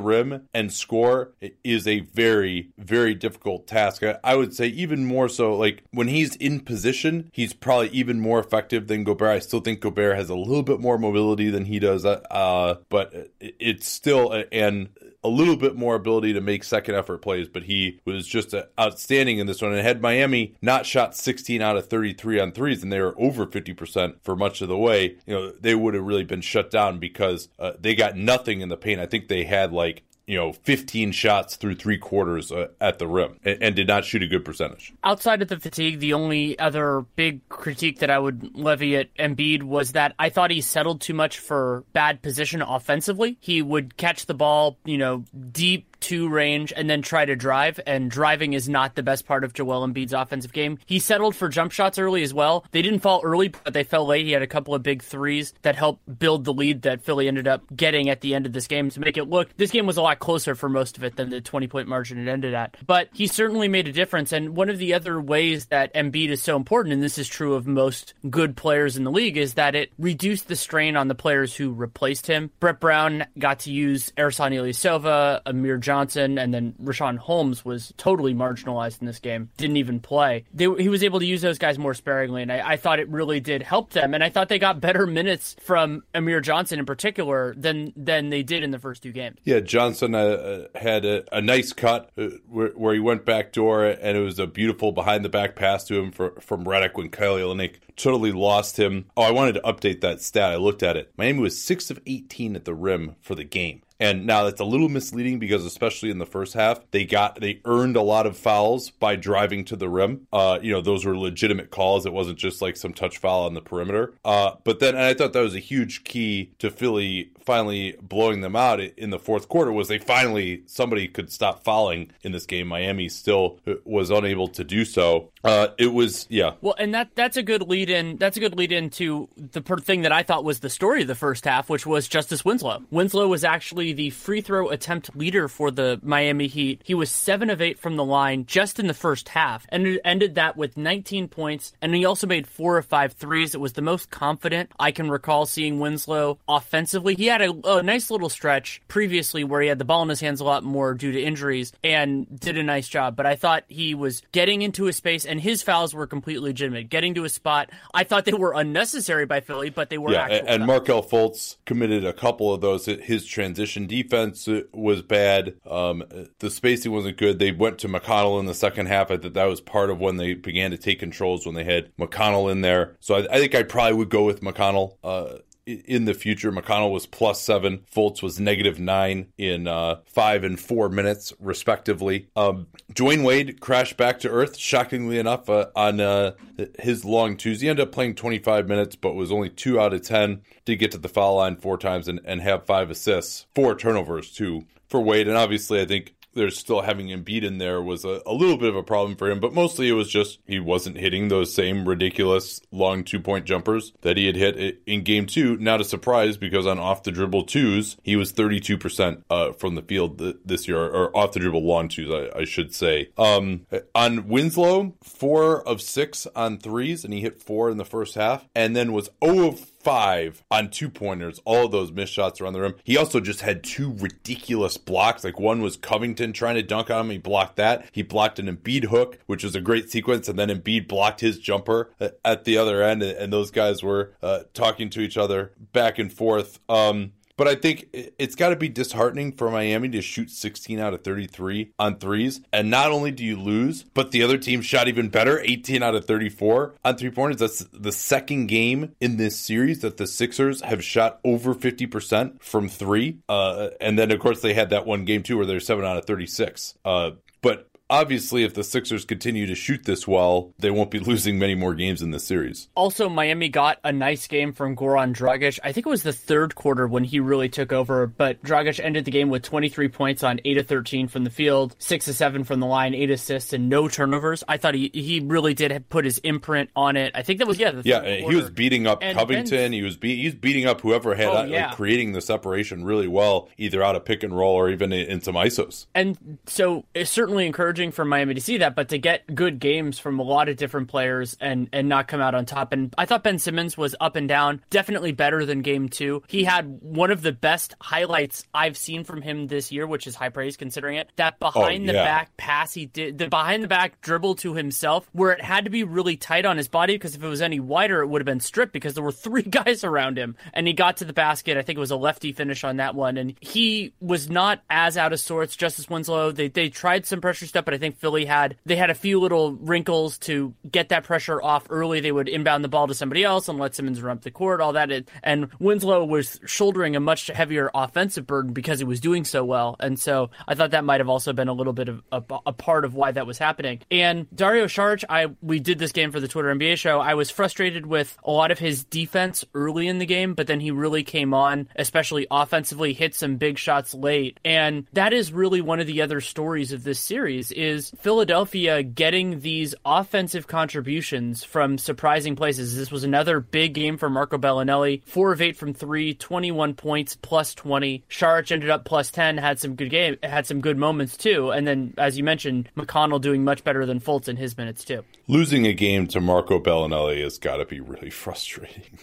rim and score is a very, very difficult task. I, I would say even more so, like when he's in position, he's probably even more effective than Gobert. I still think Gobert has a little bit more mobility than he does, uh, but it's still a, and a little bit more ability to make second effort plays. But he was just outstanding in this one. And had Miami not shot 16 out of 33 on threes, and they were over 50% for much of the way, you know, they would have really been shut down because uh, they got nothing in the paint. I think they had like you know, 15 shots through three quarters uh, at the rim and, and, did not shoot a good percentage. Outside of the fatigue, the only other big critique that I would levy at Embiid was that I thought he settled too much for bad position offensively. He would catch the ball, you know, deep to range and then try to drive, and driving is not the best part of Joel Embiid's offensive game. He settled for jump shots early as well. They didn't fall early, but they fell late. He had a couple of big threes that helped build the lead that Philly ended up getting at the end of this game to make it look this game was a lot closer for most of it than the 20 point margin it ended at. But he certainly made a difference. And one of the other ways that Embiid is so important, and this is true of most good players in the league, is that it reduced the strain on the players who replaced him. Brett Brown got to use Ersan Ilyasova, Amir Johnson Johnson, and then Richaun Holmes was totally marginalized in this game, didn't even play. They, he was able to use those guys more sparingly, and I, I thought it really did help them. And I thought they got better minutes from Amir Johnson in particular than than they did in the first two games. Yeah, Johnson uh, uh had a, a, nice cut uh, where, where, he went back door, and it was a beautiful behind the back pass to him for, from Redick when Kelly Olynyk totally lost him. Oh, I wanted to update that stat. I looked at it. Miami was six of 18 at the rim for the game. And now that's a little misleading because especially in the first half, they got they earned a lot of fouls by driving to the rim. Uh, you know, those were legitimate calls. It wasn't just like some touch foul on the perimeter. Uh, but then and I thought that was a huge key to Philly finally blowing them out in the fourth quarter was they finally somebody could stop fouling in this game. Miami still was unable to do so. Uh, it was yeah. Well, and that that's a good lead in. That's a good lead into the thing that I thought was the story of the first half, which was Justice Winslow. Winslow was actually the free throw attempt leader for the Miami Heat. He was seven of eight from the line just in the first half, and it ended that with 19 points. And he also made four of five threes. It was the most confident I can recall seeing Winslow offensively. He had a, a nice little stretch previously where he had the ball in his hands a lot more due to injuries and did a nice job. But I thought he was getting into a space and and his fouls were completely legitimate. Getting to a spot, I thought they were unnecessary by Philly, but they were. Yeah, and Markelle Fultz committed a couple of those. His transition defense was bad. Um, the spacing wasn't good. They went to McConnell in the second half. I thought that was part of when they began to take controls when they had McConnell in there. So I, I think I probably would go with McConnell. Uh, in the future. McConnell was plus seven. Fultz was negative nine in uh, five and four minutes, respectively. Um, Dwyane Wade crashed back to earth, shockingly enough, uh, on uh, his long twos. He ended up playing 25 minutes, but was only two out of 10. Did get to the foul line four times and, and have five assists, four turnovers, too for Wade. And obviously, I think there's still having Embiid in there was a, a, little bit of a problem for him, but mostly it was just he wasn't hitting those same ridiculous long two point jumpers that he had hit in game two. Not a surprise because on off the dribble twos, he was 32% uh, from the field th- this year, or off the dribble long twos, I, I should say. Um, on Winslow, four of six on threes, and he hit four in the first half, and then was 0 of five on two pointers. All of those missed shots around the rim. He also just had two ridiculous blocks. Like one was Covington trying to dunk on him. He blocked that. He blocked an Embiid hook, which was a great sequence. And then Embiid blocked his jumper at the other end. And those guys were uh, talking to each other back and forth. Um, but I think it's got to be disheartening for Miami to shoot 16 out of 33 on threes. And not only do you lose, but the other team shot even better 18 out of 34 on three pointers. That's the second game in this series that the Sixers have shot over 50% from three. Uh, and then, of course, they had that one game too where they're 7 out of 36. Uh, but obviously, if the Sixers continue to shoot this well, they won't be losing many more games in this series. Also, Miami got a nice game from Goran Dragic. I think it was the third quarter when he really took over, but Dragic ended the game with 23 points on 8 of 13 from the field, 6 of 7 from the line, 8 assists, and no turnovers. I thought he, he really did put his imprint on it. I think that was, yeah, Yeah, he was beating up and, Covington. And, he was be- he was beating up whoever had oh, uh, yeah. like, creating the separation really well, either out of pick and roll or even in, in some ISOs. And so it's certainly encouraging encouraging for Miami to see that, but to get good games from a lot of different players and and not come out on top. And I thought Ben Simmons was up and down, definitely better than game two. He had one of the best highlights I've seen from him this year, which is high praise considering it. That oh, behind oh, yeah. the back pass he did, the behind the back dribble to himself, where it had to be really tight on his body because if it was any wider, it would have been stripped because there were three guys around him. And he got to the basket. I think it was a lefty finish on that one, and he was not as out of sorts. Justice Winslow, they they tried some pressure stuff but I think Philly had they had a few little wrinkles to get that pressure off early. They would inbound the ball to somebody else and let Simmons run up the court, all that. And Winslow was shouldering a much heavier offensive burden because he was doing so well. And so I thought that might have also been a little bit of a, a part of why that was happening. And Dario Saric, I we did this game for the Twitter NBA show. I was frustrated with a lot of his defense early in the game, but then he really came on, especially offensively, hit some big shots late. And that is really one of the other stories of this series is Philadelphia getting these offensive contributions from surprising places. This was another big game for Marco Belinelli. Four of eight from three, 21 points, plus 20. Saric ended up plus 10, had some good game, had some good moments too. And then, as you mentioned, McConnell doing much better than Fultz in his minutes too. Losing a game to Marco Belinelli has got to be really frustrating.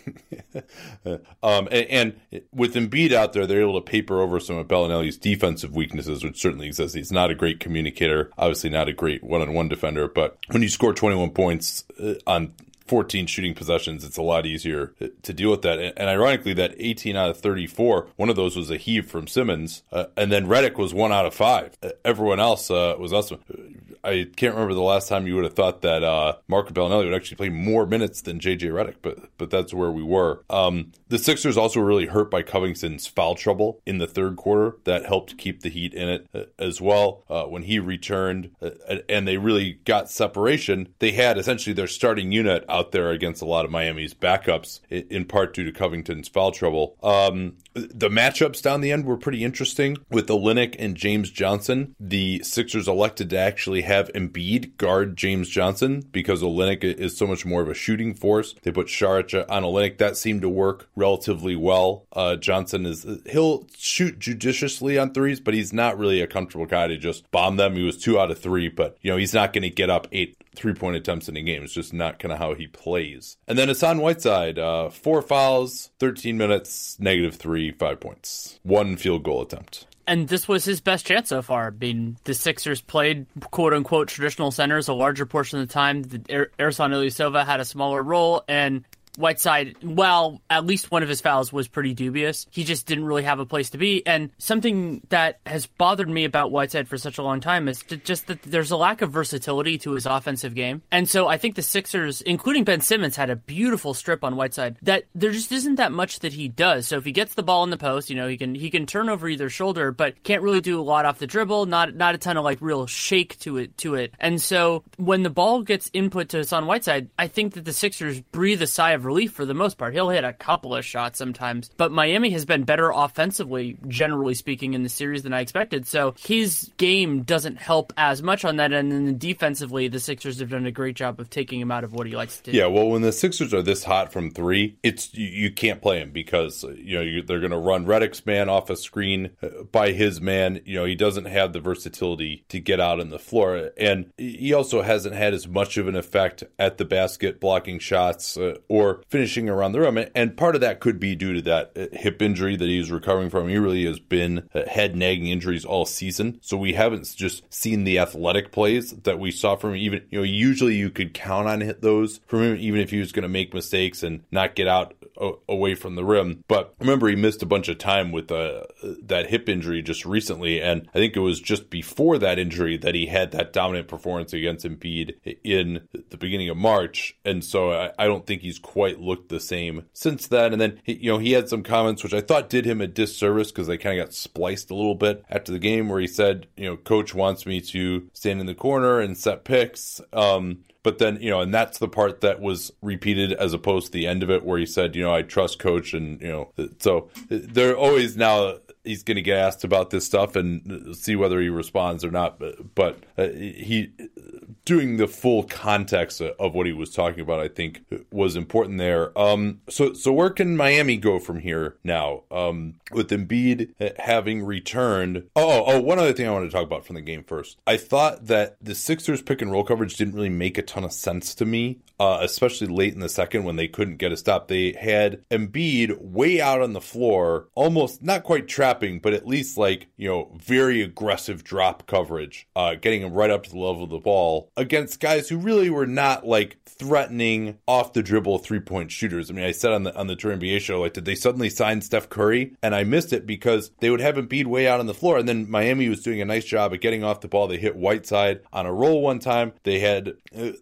um, and, and, with Embiid out there, they're able to paper over some of Belinelli's defensive weaknesses, which certainly exists. He's not a great communicator, obviously not a great one-on-one defender, but when you score 21 points uh, on 14 shooting possessions, it's a lot easier to deal with that. And, ironically, that 18 out of 34, one of those was a heave from Simmons, uh, and then Redick was one out of five. Uh, everyone else uh, was awesome. I can't remember the last time you would have thought that uh, Marco Belinelli would actually play more minutes than JJ Redick, but but that's where we were. Um, the Sixers also really hurt by Covington's foul trouble in the third quarter. That helped keep the Heat in it uh, as well. Uh, when he returned uh, and they really got separation, they had essentially their starting unit out there against a lot of Miami's backups, in part due to Covington's foul trouble. Um, the matchups down the end were pretty interesting with Olynyk and James Johnson. The Sixers elected to actually have Embiid guard James Johnson because Olynyk is so much more of a shooting force. They put Saric on Olynyk. That seemed to work relatively well. Uh, Johnson is he'll shoot judiciously on threes, but he's not really a comfortable guy to just bomb them. He was two out of three, but you know he's not going to get up eight three point attempts in a game. It's just not kind of how he plays. And then Hassan Whiteside, uh, four fouls, 13 minutes, negative three, five points, one field goal attempt. And this was his best chance so far. I mean, the Sixers played quote unquote traditional centers a larger portion of the time. Ersan Ilyasova had a smaller role, and Whiteside, well, at least one of his fouls was pretty dubious. He just didn't really have a place to be. And something that has bothered me about Whiteside for such a long time is just that there's a lack of versatility to his offensive game. And so I think the Sixers, including Ben Simmons, had a beautiful strip on Whiteside that there just isn't that much that he does. So if he gets the ball in the post, you know, he can he can turn over either shoulder, but can't really do a lot off the dribble, not not a ton of like real shake to it to it. And so when the ball gets input to Hassan Whiteside, I think that the Sixers breathe a sigh of relief for the most part. He'll hit a couple of shots sometimes, but Miami has been better offensively, generally speaking, in the series than I expected. So his game doesn't help as much on that end. And then defensively, the Sixers have done a great job of taking him out of what he likes to do. Yeah, well, when the Sixers are this hot from three, it's you, you can't play him because you know you, they're going to run Redick's man off a screen uh, by his man. You know he doesn't have the versatility to get out on the floor, and he also hasn't had as much of an effect at the basket blocking shots uh, or finishing around the rim. And part of that could be due to that uh, hip injury that he's recovering from. He really has been uh, head nagging injuries all season. So we haven't just seen the athletic plays that we saw from. Even, you know, usually you could count on hit those from him, even if he was going to make mistakes and not get out away from the rim. But remember, he missed a bunch of time with uh, that hip injury just recently, and I think it was just before that injury that he had that dominant performance against Embiid in the beginning of March. And so I, I don't think he's quite looked the same since then. And then he, you know he had some comments which I thought did him a disservice because they kind of got spliced a little bit after the game, where he said, you know, coach wants me to stand in the corner and set picks. Um, but then, you know, and that's the part that was repeated as opposed to the end of it where he said, you know, I trust coach. And, you know, so they're always now he's going to get asked about this stuff and see whether he responds or not. But, but uh, he doing the full context of what he was talking about, I think, was important there. Um, so, so where can Miami go from here now? Um, with Embiid having returned. Oh, oh, one other thing I want to talk about from the game first. I thought that the Sixers pick and roll coverage didn't really make a ton of sense to me, uh, especially late in the second when they couldn't get a stop. They had Embiid way out on the floor, almost not quite trapping, but at least like, you know, very aggressive drop coverage, uh, getting him right up to the level of the ball against guys who really were not like threatening off the dribble three point shooters. I mean, I said on the on the Tour NBA show, like, did they suddenly sign Steph Curry? And I missed it because they would have him Embiid way out on the floor, and then Miami was doing a nice job of getting off the ball. They hit Whiteside on a roll one time. They had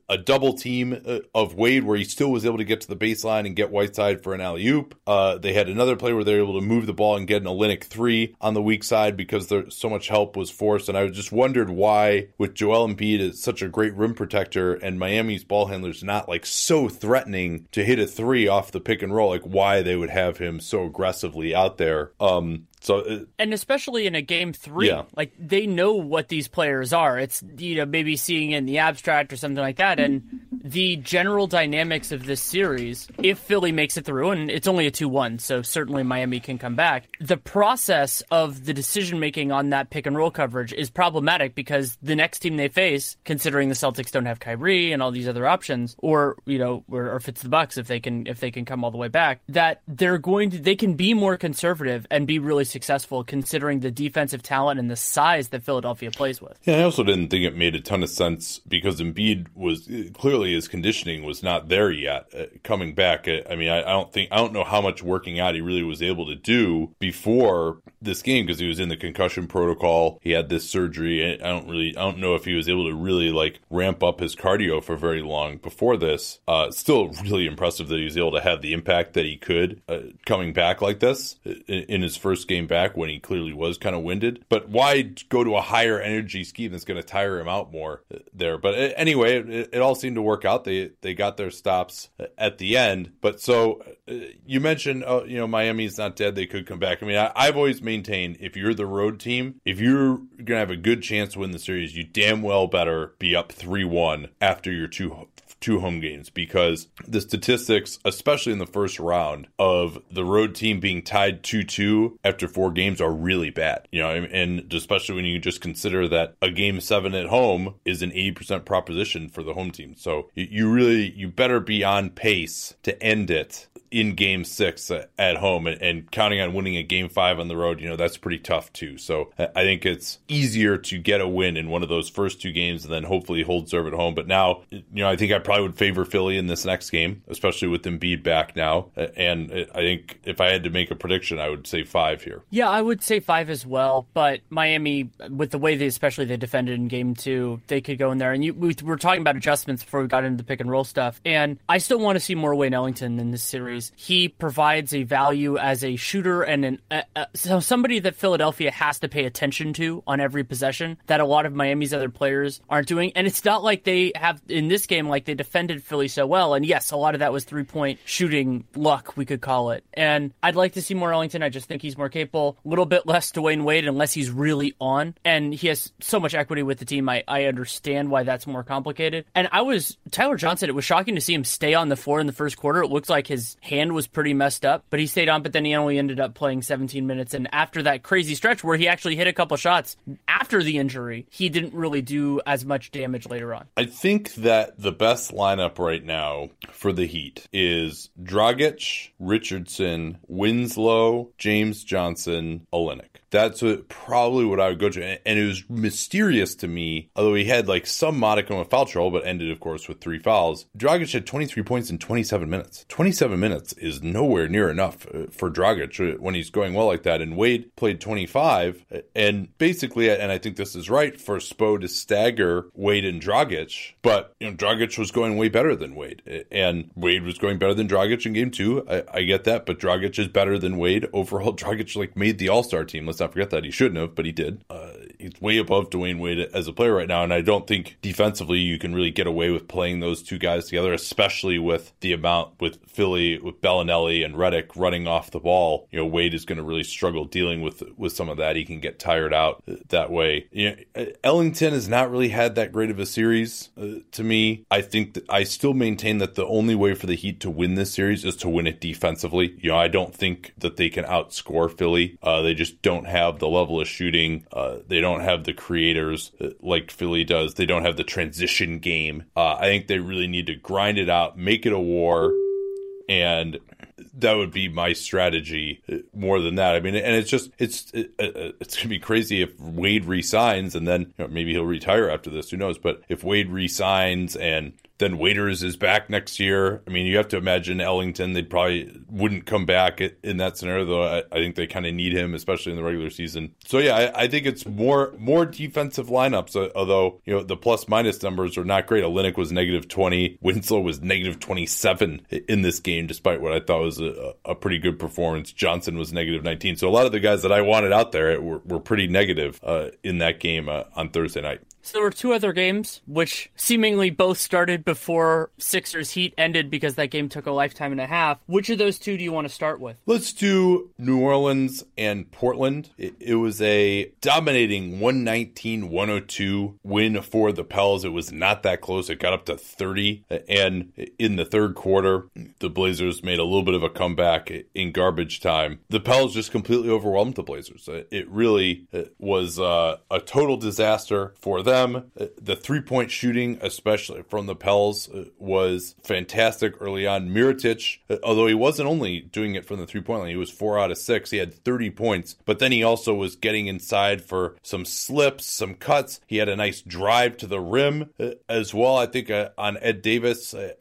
a double team uh, of Wade where he still was able to get to the baseline and get Whiteside for an alley oop. Uh, they had another play where they were able to move the ball and get an Olynyk three on the weak side because there so much help was forced. And I just wondered why, with Joel Embiid as such a great rim protector and Miami's ball handlers not like so threatening to hit a three off the pick and roll, like why they would have him so aggressively out there. Um, So, it, and especially in a game three, yeah. like they know what these players are. It's you know maybe seeing in the abstract or something like that, and the general dynamics of this series. If Philly makes it through, and it's only a two-one, so certainly Miami can come back. The process of the decision making on that pick and roll coverage is problematic because the next team they face, considering the Celtics don't have Kyrie and all these other options, or you know, or, or if it's the Bucks, if they can if they can come all the way back, that they're going to they can be more conservative and be really successful considering the defensive talent and the size that Philadelphia plays with. Yeah, I also didn't think it made a ton of sense because Embiid was clearly his conditioning was not there yet. Uh, coming back, I, mean, I, I, don't think I don't know how much working out he really was able to do before this game because he was in the concussion protocol. He had this surgery. I don't really, I don't know if he was able to really like ramp up his cardio for very long before this. Uh, still really impressive that he was able to have the impact that he could uh, coming back like this in, in his first game back when he clearly was kind of winded. But why go to a higher energy scheme that's going to tire him out more there? But uh, anyway, it, it, all seemed to work out. They they got their stops at the end. But so uh, you mentioned, uh, you know, Miami's not dead. They could come back. I mean, I, I've always maintained if you're the road team, if you're going to have a good chance to win the series, you damn well better be up 3 1 after your two two home games because the statistics, especially in the first round, of the road team being tied 2 2 after four games are really bad. You know, and especially when you just consider that a game seven at home is an 80% proposition for the home team. So you really, you better be on pace to end it in game six uh, at home and, and, counting on winning a game five on the road, you know, that's pretty tough too. So I think it's easier to get a win in one of those first two games and then hopefully hold serve at home. But now, you know, I think I probably would favor Philly in this next game, especially with Embiid back now. And I think if I had to make a prediction, I would say five here. Yeah, I would say five as well. But Miami, with the way they, especially they defended in game two, they could go in there. And you, we were talking about adjustments before we got into the pick and roll stuff. And I still want to see more Wayne Ellington in this series. He provides a value as a shooter and an uh, uh, so somebody that Philadelphia has to pay attention to on every possession that a lot of Miami's other players aren't doing. And it's not like they have in this game like they defended Philly so well. And yes, a lot of that was three point shooting luck, we could call it. And I'd like to see more Ellington. I just think he's more capable. A little bit less Dwyane Wade unless he's really on. And he has so much equity with the team. I, I understand why that's more complicated. And I was Tyler Johnson. It was shocking to see him stay on the floor in the first quarter. It looks like his hand was pretty messed up, but he stayed on. But then he only ended up playing 17 minutes. And after that crazy stretch where he actually hit a couple shots after the injury, he didn't really do as much damage later on. I think that the best lineup right now for the Heat is Dragic, Richardson, Winslow, James Johnson, Olynyk. That's what, probably what I would go to. And it was mysterious to me, although he had like some modicum of foul trouble, but ended, of course, with three fouls. Dragic had 23 points in 27 minutes. 27 minutes is nowhere near enough uh, for Dragic uh, when he's going well like that. And Wade played 25. And basically, and I think this is right, for Spo to stagger Wade and Dragic. But, you know, Dragic was going way better than Wade. And Wade was going better than Dragic in game two. I, I get that. But Dragic is better than Wade. Overall, Dragic like made the All Star team. Let's not forget that. He shouldn't have, but he did. Uh, he's way above Dwyane Wade as a player right now, and I don't think defensively you can really get away with playing those two guys together, especially with the amount with Philly with Belinelli and Redick running off the ball. You know, Wade is going to really struggle dealing with with some of that. He can get tired out that way. You know, Ellington has not really had that great of a series uh, to me. I think that I still maintain that the only way for the Heat to win this series is to win it defensively. You know, I don't think that they can outscore Philly. Uh, they just don't have the level of shooting. Uh, they don't have the creators uh, like Philly does. They don't have the transition game. Uh, I think they really need to grind it out, make it a war, and that would be my strategy uh, more than that. I mean, and it's just it's it, it's gonna be crazy if Wade resigns and then you know, maybe he'll retire after this. Who knows? But if Wade resigns and then Waiters is back next year. I mean, you have to imagine Ellington. They probably wouldn't come back in that scenario, though. I, I think they kind of need him, especially in the regular season. So yeah, I, I, think it's more more defensive lineups. Uh, although you know the plus minus numbers are not great. Olynyk was negative twenty. Winslow was negative twenty seven in this game, despite what I thought was a, a, pretty good performance. Johnson was negative nineteen. So a lot of the guys that I wanted out there were, were pretty negative uh, in that game uh, on Thursday night. So there were two other games, which seemingly both started before Sixers Heat ended because that game took a lifetime and a half. Which of those two do you want to start with? Let's do New Orleans and Portland. It, it was a dominating 119 102 win for the Pels. It was not that close. It got up to 30. And in the third quarter, the Blazers made a little bit of a comeback in garbage time. The Pels just completely overwhelmed the Blazers. It really was uh, a total disaster for them. The three point shooting, especially from the Pels, was fantastic early on. Mirotic, although he wasn't only doing it from the three point line, he was four out of six. He had 30 points, but then he also was getting inside for some slips, some cuts. He had a nice drive to the rim uh, as well. I think uh, on Ed Davis, uh,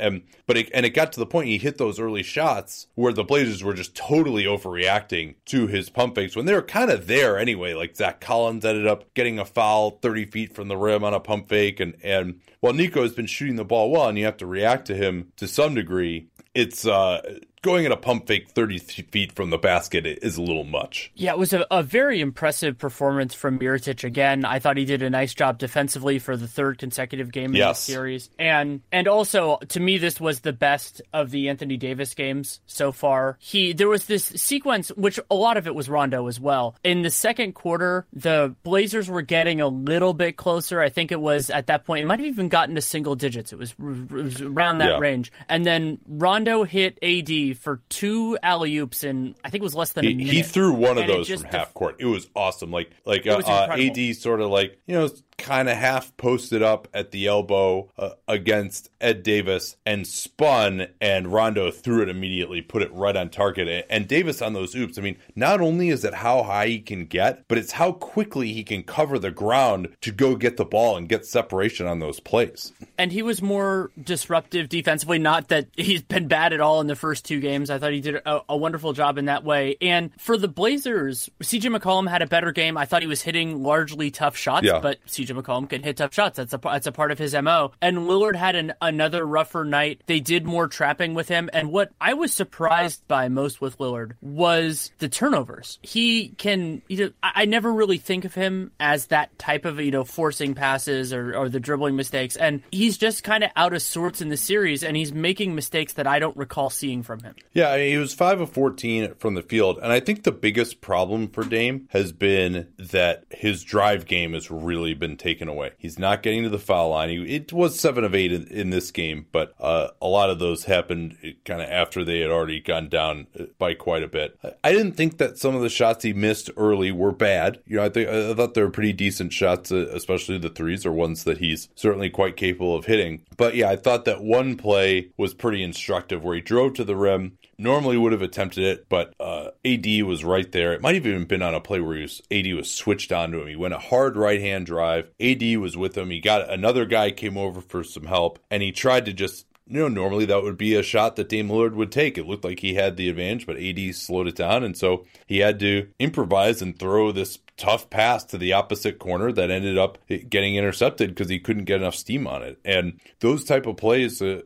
but it, and it got to the point he hit those early shots where the Blazers were just totally overreacting to his pump fakes when they were kind of there anyway. Like Zach Collins ended up getting a foul 30 feet from the rim on a pump fake, and and while Nico has been shooting the ball well, and you have to react to him to some degree, it's uh going in a pump fake 30 feet from the basket is a little much. Yeah, it was a, a, very impressive performance from Mirotic again. I thought he did a nice job defensively for the third consecutive game yes. in the series. And and also to me this was the best of the Anthony Davis games so far. He there was this sequence which a lot of it was Rondo as well. In the second quarter, the Blazers were getting a little bit closer. I think it was at that point it might have even gotten to single digits. It was, it was around that yeah. range. And then Rondo hit AD for two alley oops in I think it was less than he, a minute. He threw one of those from half court. It was awesome. Like like uh, uh, AD sort of like you know kind of half posted up at the elbow uh, against Ed Davis and spun, and Rondo threw it immediately, put it right on target. And Davis on those oops, I mean, not only is it how high he can get, but it's how quickly he can cover the ground to go get the ball and get separation on those plays. And he was more disruptive defensively. Not that he's been bad at all in the first two games. I thought he did a, a wonderful job in that way. And for the Blazers, CJ McCollum had a better game. I thought he was hitting largely tough shots, yeah. but CJ McCollum can hit tough shots. That's a that's a part of his mo. And Lillard had an, another rougher night. They did more trapping with him. And what I was surprised by most with Lillard was the turnovers. He can. You know, I, I never really think of him as that type of you know forcing passes or, or the dribbling mistakes. And he's just kind of out of sorts in the series, and he's making mistakes that I don't recall seeing from him. Yeah, I mean, he was five of fourteen from the field, and I think the biggest problem for Dame has been that his drive game has really been taken away. He's not getting to the foul line. He, it was seven of eight in, in this game, but uh, a lot of those happened kind of after they had already gone down uh, by quite a bit. I didn't think that some of the shots he missed early were bad. You know, I think I thought they were pretty decent shots, uh, especially the threes are ones that he's certainly quite capable of hitting. But yeah, I thought that one play was pretty instructive where he drove to the rim, normally would have attempted it, but uh, AD was right there. It might have even been on a play where he was, AD was switched onto him. He went a hard right hand drive. AD was with him. He got another guy came over for some help, and he tried to just you know, normally that would be a shot that Dame Lillard would take. It looked like he had the advantage, but AD slowed it down. And so he had to improvise and throw this tough pass to the opposite corner that ended up getting intercepted because he couldn't get enough steam on it. And those type of plays uh,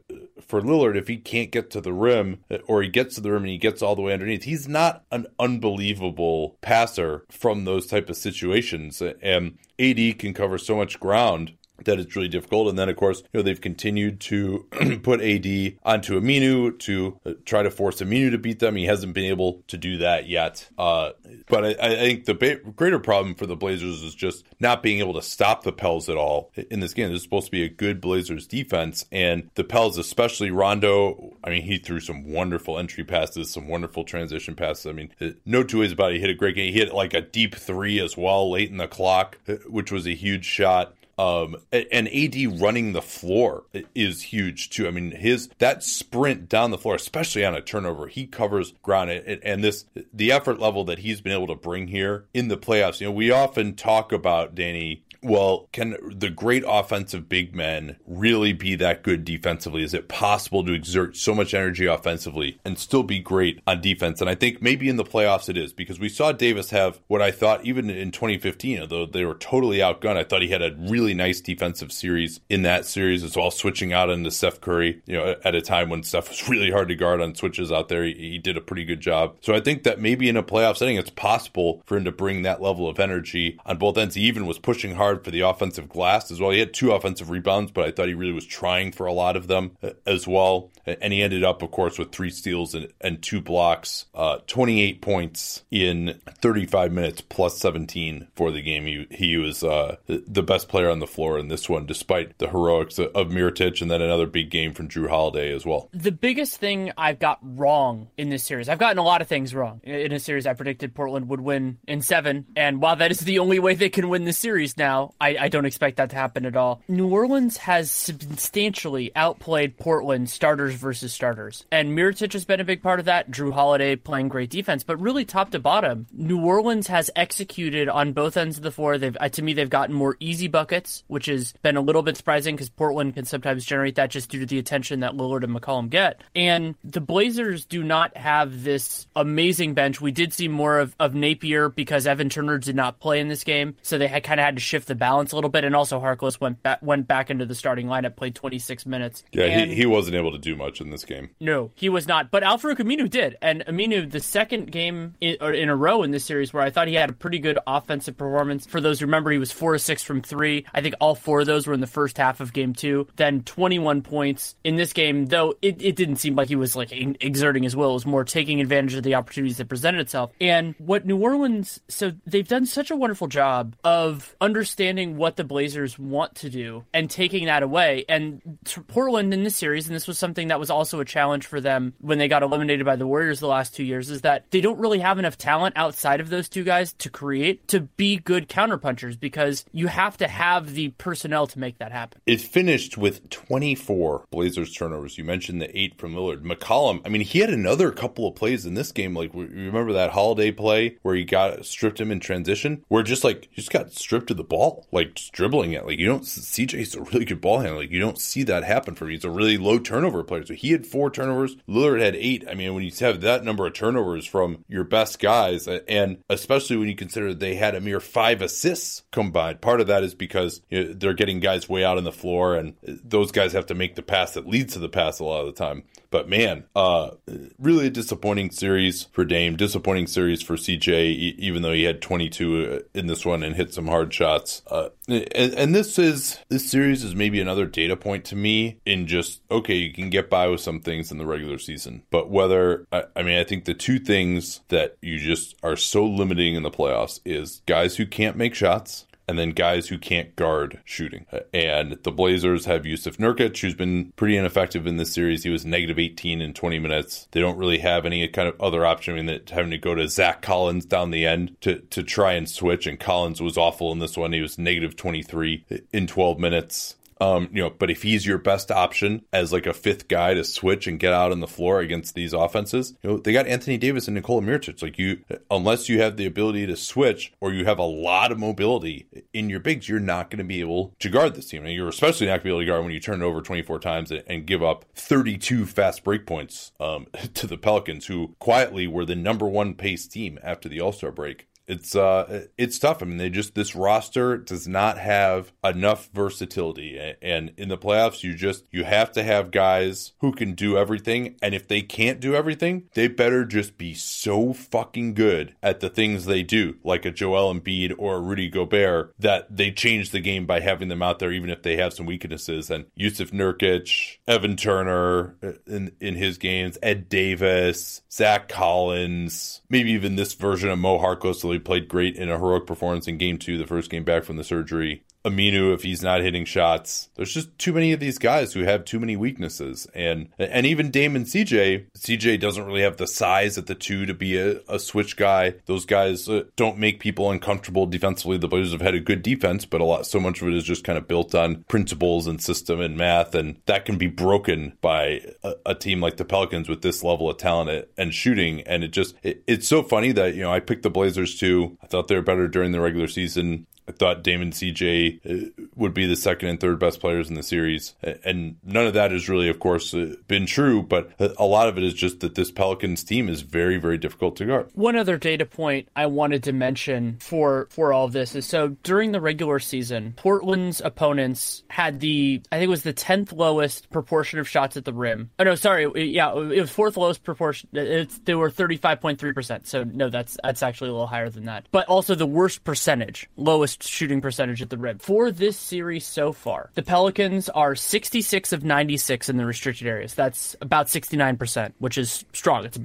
for Lillard, if he can't get to the rim or he gets to the rim and he gets all the way underneath, he's not an unbelievable passer from those type of situations. And AD can cover so much ground that it's really difficult. And then, of course, you know, they've continued to put AD onto Aminu to uh, try to force Aminu to beat them. He hasn't been able to do that yet. Uh, but I, I, think the ba- greater problem for the Blazers is just not being able to stop the Pels at all in this game. This is supposed to be a good Blazers defense, and the Pels, especially Rondo, I mean, he threw some wonderful entry passes, some wonderful transition passes. I mean, uh, no two ways about it. He hit a great game. He hit like a deep three as well late in the clock, which was a huge shot. Um, and AD running the floor is huge too. I mean, his that sprint down the floor, especially on a turnover, he covers ground. And this the effort level that he's been able to bring here in the playoffs. You know, we often talk about Danny well, can the great offensive big men really be that good defensively? Is it possible to exert so much energy offensively and still be great on defense? And I think maybe in the playoffs it is because we saw Davis have what I thought even in 2015, although they were totally outgunned, I thought he had a really nice defensive series in that series as well, switching out into Steph Curry, you know, at a time when Steph was really hard to guard on switches out there. He, he did a pretty good job. So I think that maybe in a playoff setting, it's possible for him to bring that level of energy on both ends. He even was pushing hard for the offensive glass as well. He had two offensive rebounds, but I thought he really was trying for a lot of them uh, as well. And he ended up, of course, with three steals and, and two blocks, uh, 28 points in 35 minutes plus 17 for the game. He, he was uh, the best player on the floor in this one, despite the heroics of Mirotic and then another big game from Jrue Holiday as well. The biggest thing I've got wrong in this series, I've gotten a lot of things wrong. In a series, I predicted Portland would win in seven. And while that is the only way they can win the series now, I, I don't expect that to happen at all. New Orleans has substantially outplayed Portland starters versus starters. And Mirotic has been a big part of that. Jrue Holiday playing great defense, but really top to bottom, New Orleans has executed on both ends of the floor. They've, uh, to me, they've gotten more easy buckets, which has been a little bit surprising because Portland can sometimes generate that just due to the attention that Lillard and McCollum get. And the Blazers do not have this amazing bench. We did see more of, of Napier because Evan Turner did not play in this game, so they had kind of had to shift the balance a little bit. And also Harkless went back went back into the starting lineup, played 26 minutes. Yeah, he, he wasn't able to do much in this game. No, he was not. But Al-Farouq Aminu did, and Aminu the second game in, in a row in this series where I thought he had a pretty good offensive performance. For those who remember, he was four to six from three. I think all four of those were in the first half of game two. Then 21 points in this game, though it, it didn't seem like he was like exerting his will. It was more taking advantage of the opportunities that presented itself. And what New Orleans, so they've done such a wonderful job of understanding what the Blazers want to do and taking that away. And Portland in this series, and this was something that was also a challenge for them when they got eliminated by the Warriors the last two years, is that they don't really have enough talent outside of those two guys to create to be good counterpunchers because you have to have the personnel to make that happen. It finished with 24 Blazers turnovers. You mentioned the eight from Lillard. McCollum, I mean, he had another couple of plays in this game. Like, remember that holiday play where he got stripped him in transition, where just like, he just got stripped of the ball, like just dribbling it. Like, you don't, CJ's a really good ball handler. Like, you don't see that happen for him. He's a really low turnover player. So he had four turnovers. Lillard had eight. I mean, when you have that number of turnovers from your best guys, and especially when you consider they had a mere five assists combined, part of that is because you know, they're getting guys way out on the floor, and those guys have to make the pass that leads to the pass a lot of the time. But man, uh, really a disappointing series for Dame. Disappointing series for CJ, even though he had 22 uh, in this one and hit some hard shots. Uh, and, and this is this series is maybe another data point to me in just okay, you can get by with some things in the regular season, but whether I, I mean, I think the two things that you just are so limiting in the playoffs is guys who can't make shots and then guys who can't guard shooting. And the Blazers have Jusuf Nurkic, who's been pretty ineffective in this series. He was negative 18 in 20 minutes. They don't really have any kind of other option. I mean, having to go to Zach Collins down the end to, to try and switch. And Collins was awful in this one. He was negative 23 in 12 minutes. Um, you know, but if he's your best option as like a fifth guy to switch and get out on the floor against these offenses, you know, they got Anthony Davis and Nikola Mirotic. Like you, unless you have the ability to switch or you have a lot of mobility in your bigs, you're not going to be able to guard this team. And you're especially not going to be able to guard when you turn it over 24 times and, and give up 32 fast break points um, to the Pelicans, who quietly were the number one pace team after the All Star break it's uh it's tough. I mean, they just this roster does not have enough versatility, and in the playoffs, you just you have to have guys who can do everything. And if they can't do everything, they better just be so fucking good at the things they do, like a Joel Embiid or a Rudy Gobert, that they change the game by having them out there, even if they have some weaknesses. And Jusuf Nurkic, Evan Turner uh, in in his games, Ed Davis, Zach Collins, maybe even this version of Mo Harkless played great in a heroic performance in game two, the first game back from the surgery. Aminu if he's not hitting shots. There's just too many of these guys who have too many weaknesses. And and even Damon CJ, CJ doesn't really have the size at the two to be a, a switch guy. Those guys uh, don't make people uncomfortable defensively. The Blazers have had a good defense, but a lot so much of it is just kind of built on principles and system and math and that can be broken by a, a team like the Pelicans with this level of talent and shooting and it just it, it's so funny that you know I picked the Blazers too. I thought they were better during the regular season. I thought Damon CJ uh, would be the second and third best players in the series. And none of that has really, of course, uh, been true, but a lot of it is just that this Pelicans team is very, very difficult to guard. One other data point I wanted to mention for, for all of this is so during the regular season, Portland's opponents had the, I think it was the 10th lowest proportion of shots at the rim. Oh, no, sorry. Yeah, it was fourth lowest proportion. It's, they were 35.3%. So, no, that's, that's actually a little higher than that. But also the worst percentage, lowest shooting percentage at the rim. For this series so far, the Pelicans are 66 of 96 in the restricted areas. That's about 69%, which is strong. It's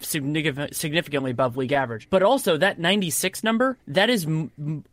significantly above league average. But also, that 96 number, that is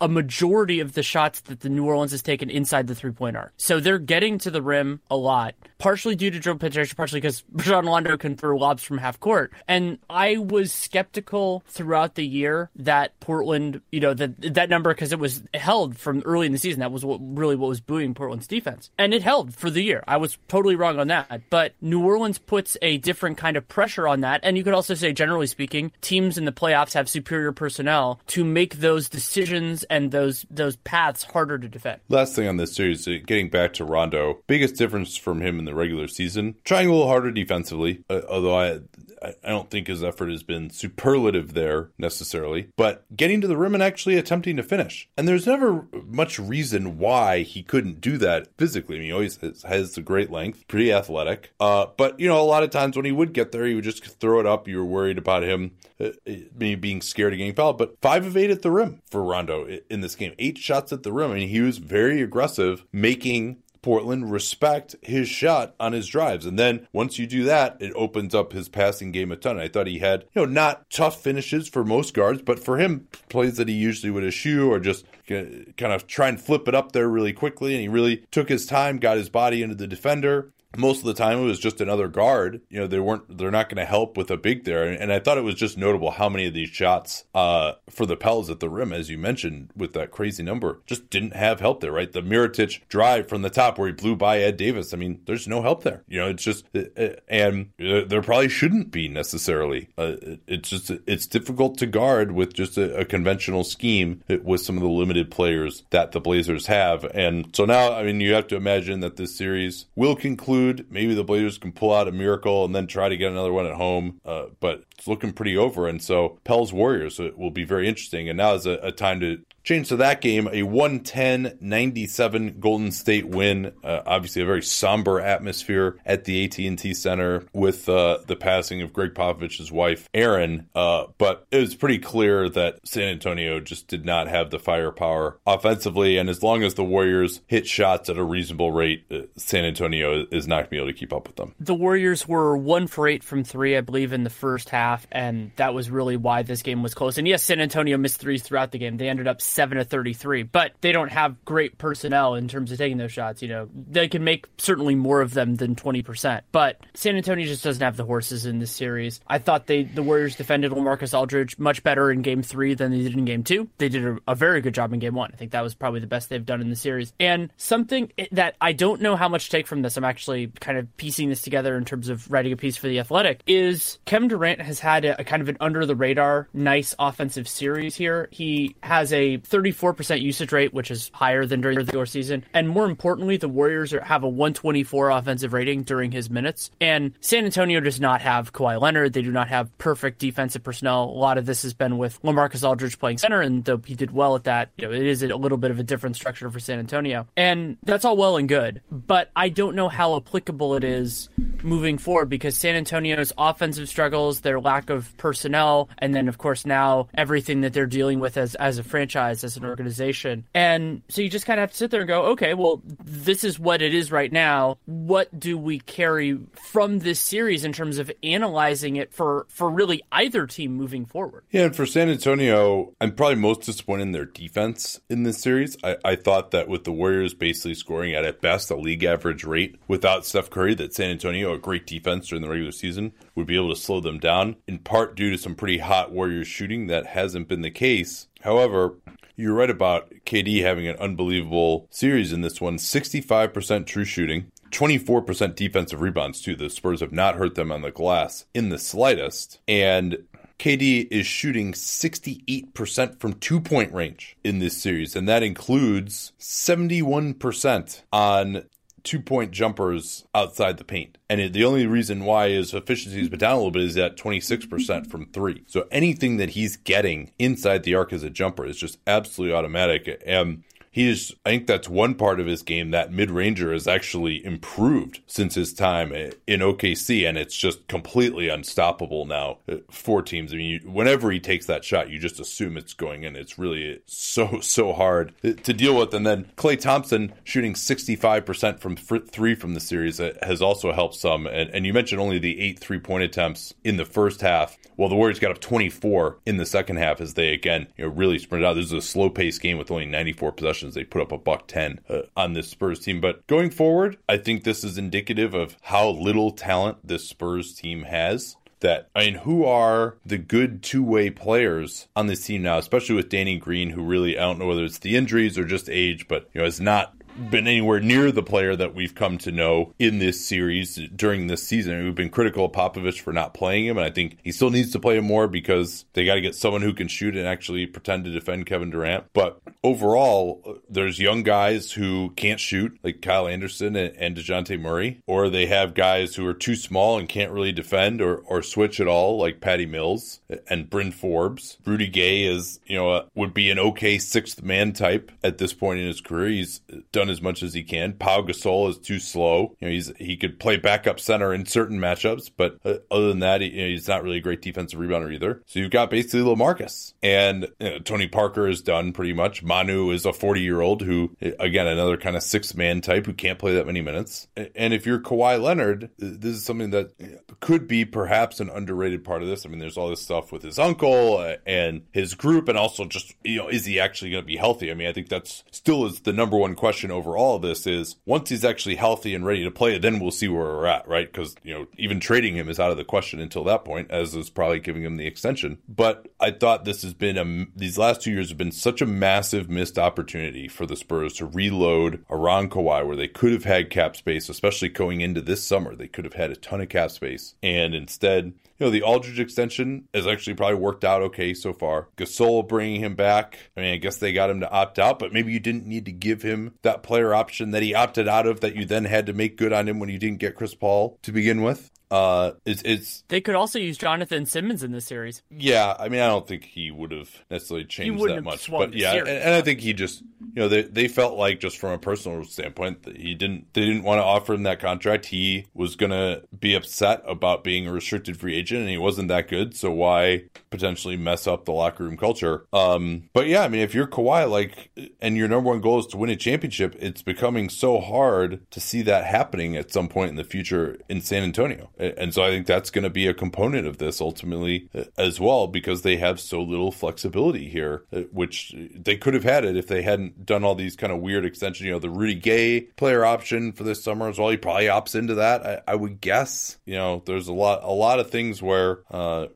a majority of the shots that the New Orleans has taken inside the three point arc. So they're getting to the rim a lot, partially due to dribble penetration, partially because Rajon Rondo can throw lobs from half court. And I was skeptical throughout the year that Portland, you know, that that number because it was held from early in the season. That was what, really what was buoying Portland's defense, and it held for the year. I was totally wrong on that, but New Orleans puts a different kind of pressure on that, and you could also say, generally speaking, teams in the playoffs have superior personnel to make those decisions and those those paths harder to defend. Last thing on this series, getting back to Rondo, biggest difference from him in the regular season, trying a little harder defensively. Uh, although I I, don't think his effort has been superlative there necessarily, but getting to the rim and actually attempting to finish. And there's never much reason why he couldn't do that physically. I mean, he always has, has a great length, pretty athletic. Uh, but, you know, a lot of times when he would get there, he would just throw it up. You were worried about him uh, maybe being scared of getting fouled. But five of eight at the rim for Rondo in this game, eight shots at the rim. Mean, he was very aggressive, making Portland respect his shot on his drives. And then once you do that, it opens up his passing game a ton. I thought he had, you know, not tough finishes for most guards, but for him, plays that he usually would eschew or just kind of try and flip it up there really quickly. And he really took his time, got his body into the defender most of the time it was just another guard. You know, they weren't they're not going to help with a big there. And I thought it was just notable how many of these shots uh, for the Pels at the rim, as you mentioned, with that crazy number, just didn't have help there, right? The Mirotic drive from the top where he blew by Ed Davis. I mean, there's no help there. You know, it's just uh, uh, and there probably shouldn't be necessarily. Uh, it's just it's difficult to guard with just a, a conventional scheme with some of the limited players that the Blazers have. And so now, I mean, you have to imagine that this series will conclude Maybe the Blazers can pull out a miracle and then try to get another one at home. Uh, but it's looking pretty over. And so Pels Warriors will be very interesting. And now is a, a time to change to that game. A 110 97 Golden State win. Uh, obviously, a very somber atmosphere at the AT&T Center with uh, the passing of Gregg Popovich's wife, Erin. Uh, but it was pretty clear that San Antonio just did not have the firepower offensively. And as long as the Warriors hit shots at a reasonable rate, uh, San Antonio is not going to be able to keep up with them. The Warriors were one for eight from three, I believe, in the first half half, and that was really why this game was close. And yes, San Antonio missed threes throughout the game. They ended up seven to thirty-three, but they don't have great personnel in terms of taking those shots. You know, they can make certainly more of them than twenty percent, but San Antonio just doesn't have the horses in this series. I thought they the Warriors defended Lamarcus Aldridge much better in Game Three than they did in Game Two. They did a, a very good job in Game One. I think that was probably the best they've done in the series. And something that I don't know how much to take from this. I'm actually kind of piecing this together in terms of writing a piece for the Athletic. Is Kevin Durant has had a, a kind of an under the radar, nice offensive series here. He has a 34% usage rate, which is higher than during the regular season. And more importantly, the Warriors are, have a 124 offensive rating during his minutes. And San Antonio does not have Kawhi Leonard. They do not have perfect defensive personnel. A lot of this has been with Lamarcus Aldridge playing center, and though he did well at that, you know, it is a little bit of a different structure for San Antonio. And that's all well and good. But I don't know how applicable it is moving forward because San Antonio's offensive struggles, their lack of personnel, and then of course now everything that they're dealing with as as a franchise, as an organization. And so you just kind of have to sit there and go, okay, well, this is what it is right now. What do we carry from this series in terms of analyzing it for for really either team moving forward? Yeah, and for San Antonio, I'm probably most disappointed in their defense in this series. I, I thought that with the Warriors basically scoring at at best a league average rate without Steph Curry, that San Antonio, a great defense during the regular season, would be able to slow them down, in part due to some pretty hot Warriors shooting. That hasn't been the case. However, you're right about KD having an unbelievable series in this one 65% true shooting. 24% defensive rebounds, too. The Spurs have not hurt them on the glass in the slightest. And KD is shooting 68% from two point range in this series, and that includes 71% on two point jumpers outside the paint. And it, the only reason why his efficiency has been down a little bit is at 26% from three. So anything that he's getting inside the arc as a jumper is just absolutely automatic. And he is, I think that's one part of his game that mid ranger has actually improved since his time in OKC, and it's just completely unstoppable now uh, for teams. I mean, you, whenever he takes that shot, you just assume it's going in. It's really so, so hard uh, to deal with. And then Klay Thompson shooting 65% from three from the series uh, has also helped some. And, and you mentioned only the eight three point attempts in the first half. Well, the Warriors got up 24 in the second half as they again you know really sprinted out. This is a slow paced game with only 94 possessions. They put up a buck 10 uh, on this Spurs team. But going forward, I think this is indicative of how little talent this Spurs team has that I mean, who are the good two way players on this team now, especially with Danny Green, who really I don't know whether it's the injuries or just age, but you know, has not been anywhere near the player that we've come to know in this series during this season. We've been critical of Popovich for not playing him, and I think he still needs to play him more because they got to get someone who can shoot and actually pretend to defend Kevin Durant. But overall, there's young guys who can't shoot, like Kyle Anderson and, and DeJounte Murray, or they have guys who are too small and can't really defend or, or switch at all, like Patty Mills and Bryn Forbes. Rudy Gay is, you know, would be an okay sixth man type at this point in his career. He's done as much as he can. Pau Gasol is too slow. You know, he's he could play backup center in certain matchups, but uh, other than that, he, you know, he's not really a great defensive rebounder either. So you've got basically Lamarcus and you know, Tony Parker is done pretty much. Manu is a 40 year old who, again, another kind of six man type who can't play that many minutes. And if you're Kawhi Leonard, this is something that could be perhaps an underrated part of this. I mean, there's all this stuff with his uncle uh, and his group, and also just you know, is he actually going to be healthy? I mean, I think that's still is the number one question over all of this is once he's actually healthy and ready to play, then we'll see where we're at, right? Because, you know, even trading him is out of the question until that point, as is probably giving him the extension. But I thought this has been a, these last two years have been such a massive missed opportunity for the Spurs to reload around Kawhi, where they could have had cap space, especially going into this summer. They could have had a ton of cap space. And instead, you know, the Aldridge extension has actually probably worked out okay so far. Gasol bringing him back. I mean, I guess they got him to opt out, but maybe you didn't need to give him that player option that he opted out of that you then had to make good on him when you didn't get Chris Paul to begin with. Uh, it's, it's they could also use Jonathan Simmons in this series. Yeah, I mean, I don't think he would have necessarily changed that much, but yeah, and, and, I think he just, you know, they they felt like just from a personal standpoint, that he didn't they didn't want to offer him that contract. He was gonna be upset about being a restricted free agent, and he wasn't that good. So why potentially mess up the locker room culture? Um, but yeah, I mean, if you're Kawhi, like, and your number one goal is to win a championship, it's becoming so hard to see that happening at some point in the future in San Antonio. And so I think that's going to be a component of this ultimately uh, as well, because they have so little flexibility here, uh, which they could have had it if they hadn't done all these kind of weird extensions. You know, the Rudy Gay player option for this summer as well. He probably opts into that. I, I would guess. You know, there's a lot, a lot of things where uh,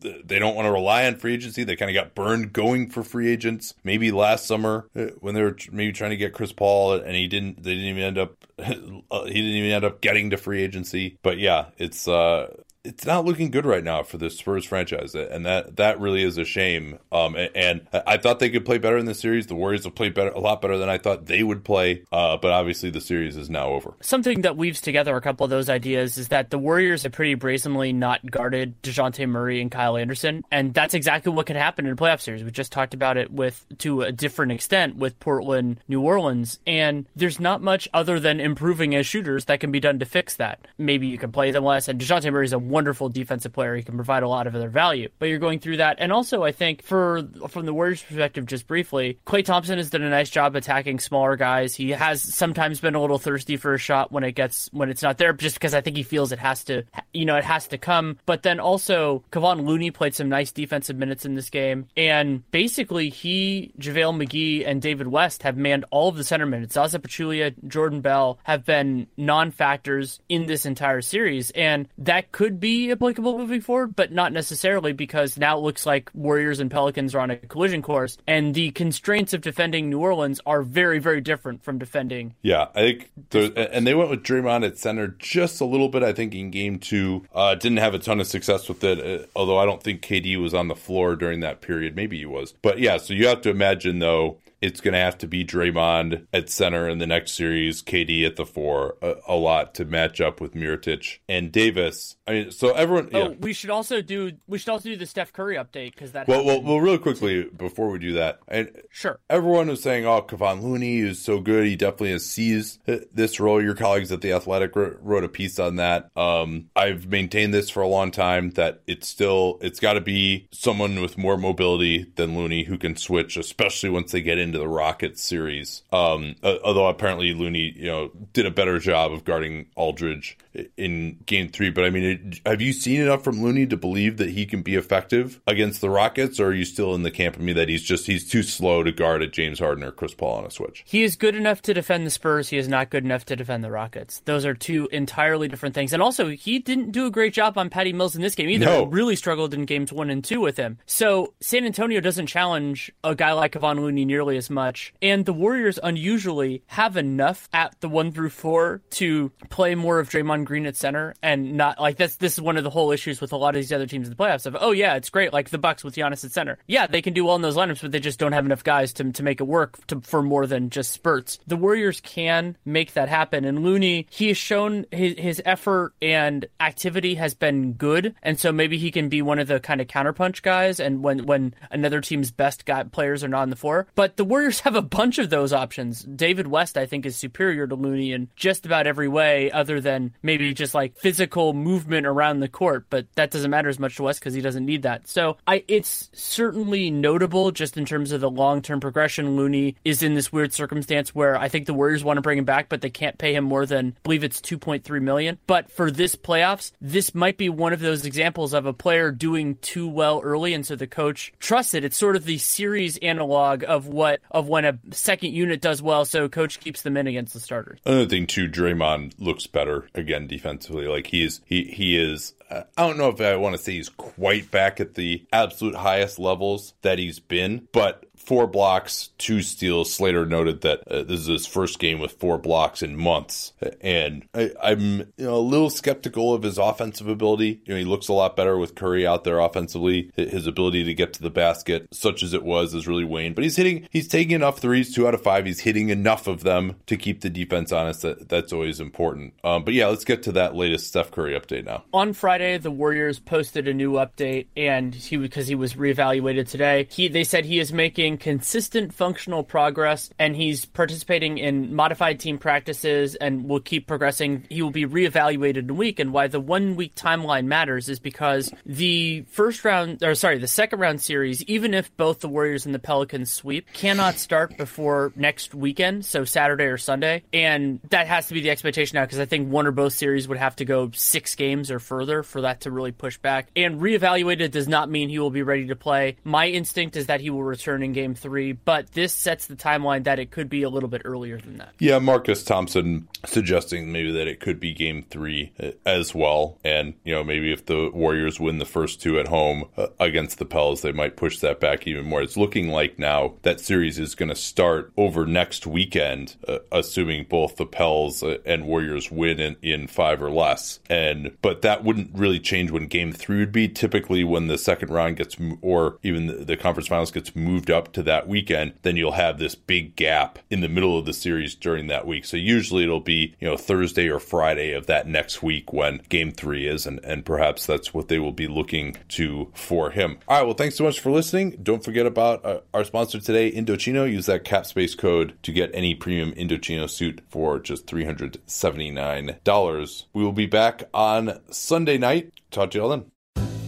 they don't want to rely on free agency. They kind of got burned going for free agents. Maybe last summer uh, when they were maybe trying to get Chris Paul and he didn't, they didn't even end up, he didn't even end up getting to free agency. But yeah, it's, uh, it's not looking good right now for the Spurs franchise, and that that really is a shame. Um, and, I thought they could play better in the series. The Warriors have played better, a lot better than I thought they would play. Uh, but obviously, the series is now over. Something that weaves together a couple of those ideas is that the Warriors have pretty brazenly not guarded Dejounte Murray and Kyle Anderson, and that's exactly what could happen in a playoff series. We just talked about it with to a different extent with Portland, New Orleans, and there's not much other than improving as shooters that can be done to fix that. Maybe you can play them less, and Dejounte Murray is a wonderful defensive player. He can provide a lot of other value. But you're going through that. And also, I think for from the Warriors' perspective, just briefly, Klay Thompson has done a nice job attacking smaller guys. He has sometimes been a little thirsty for a shot when it gets when it's not there, just because I think he feels it has to, you know, it has to come. But then also, Kevon Looney played some nice defensive minutes in this game, and basically he, JaVale McGee, and David West have manned all of the center minutes. Zaza Pachulia, Jordan Bell have been non-factors in this entire series, and that could be a applicable moving forward, but not necessarily because now it looks like Warriors and Pelicans are on a collision course, and the constraints of defending New Orleans are very, very different from defending. Yeah, I think, and they went with Draymond at center just a little bit. I think in game two, uh, didn't have a ton of success with it. Uh, although I don't think KD was on the floor during that period. Maybe he was, but yeah. So you have to imagine though it's going to have to be Draymond at center in the next series, KD at the four, a, a lot to match up with Mirotic and Davis. I mean, so everyone. Oh, we should also do we should also do the Steph Curry update because that. Well, well, well, really quickly before we do that, and sure, everyone was saying, "Oh, Kevon Looney is so good. He definitely has seized this role." Your colleagues at the Athletic wrote a piece on that. Um, I've maintained this for a long time that it's still it's got to be someone with more mobility than Looney who can switch, especially once they get into the Rockets series. Um, although apparently Looney, you know, did a better job of guarding Aldridge in Game Three. But I mean, it, have you seen enough from Looney to believe that he can be effective against the Rockets, or are you still in the camp of me that he's just he's too slow to guard at James Harden or Chris Paul on a switch? He is good enough to defend the Spurs. He is not good enough to defend the Rockets. Those are two entirely different things. And also, he didn't do a great job on Patty Mills in this game either. No. Really struggled in games one and two with him. So San Antonio doesn't challenge a guy like Kevon Looney nearly as much. And the Warriors unusually have enough at the one through four to play more of Draymond Green at center and not like that's this is one of the whole issues with a lot of these other teams in the playoffs of oh yeah it's great like the Bucks with Giannis at center. Yeah they can do well in those lineups but they just don't have enough guys to, to make it work to, for more than just spurts. The Warriors can make that happen and Looney he has shown his, his effort and activity has been good and so maybe he can be one of the kind of counterpunch guys and when when another team's best guy players are not on the floor. But the Warriors have a bunch of those options. David West I think is superior to Looney in just about every way other than maybe just like physical movement around the court, but that doesn't matter as much to West because he doesn't need that. So I, it's certainly notable just in terms of the long term progression. Looney is in this weird circumstance where I think the Warriors want to bring him back, but they can't pay him more than I believe it's 2.3 million. But for this playoffs, this might be one of those examples of a player doing too well early, and so the coach trusts it. It's sort of the series analog of what of when a second unit does well, so coach keeps them in against the starters. Another thing too, Draymond looks better again defensively. Like he's he he is I don't know if I want to say he's quite back at the absolute highest levels that he's been, but four blocks, two steals. Slater noted that uh, this is his first game with four blocks in months, and I, am you know, a little skeptical of his offensive ability. You know, he looks a lot better with Curry out there offensively. His ability to get to the basket, such as it was, is really waned. But he's hitting, he's taking enough threes, two out of five. He's hitting enough of them to keep the defense honest. That, that's always important. Um, but yeah, let's get to that latest Steph Curry update now. On Friday, the Warriors posted a new update, and he because he was reevaluated today, he they said he is making consistent functional progress and he's participating in modified team practices and will keep progressing. He will be reevaluated in a week. And why the one week timeline matters is because the first round, or sorry, the second round series, even if both the Warriors and the Pelicans sweep, cannot start before next weekend, so Saturday or Sunday. And that has to be the expectation now because I think one or both series would have to go six games or further for that to really push back. And reevaluated does not mean he will be ready to play. My instinct is that he will return in game game three, but this sets the timeline that it could be a little bit earlier than that. Yeah, Marcus Thompson suggesting maybe that it could be game three uh, as well. And, you know, maybe if the Warriors win the first two at home uh, against the Pels, they might push that back even more. It's looking like now that series is going to start over next weekend, uh, assuming both the Pels uh, and Warriors win in, in five or less. And, but that wouldn't really change when game three would be. Typically, when the second round gets, or even the, the conference finals gets moved to that weekend, then you'll have this big gap in the middle of the series during that week. So usually it'll be, you know, Thursday or Friday of that next week when game three is, and, and perhaps that's what they will be looking to for him. All right, well, thanks so much for listening. Don't forget about uh, our sponsor today, Indochino. Use that cap space code to get any premium Indochino suit for just $379. We will be back on Sunday night. Talk to you all then.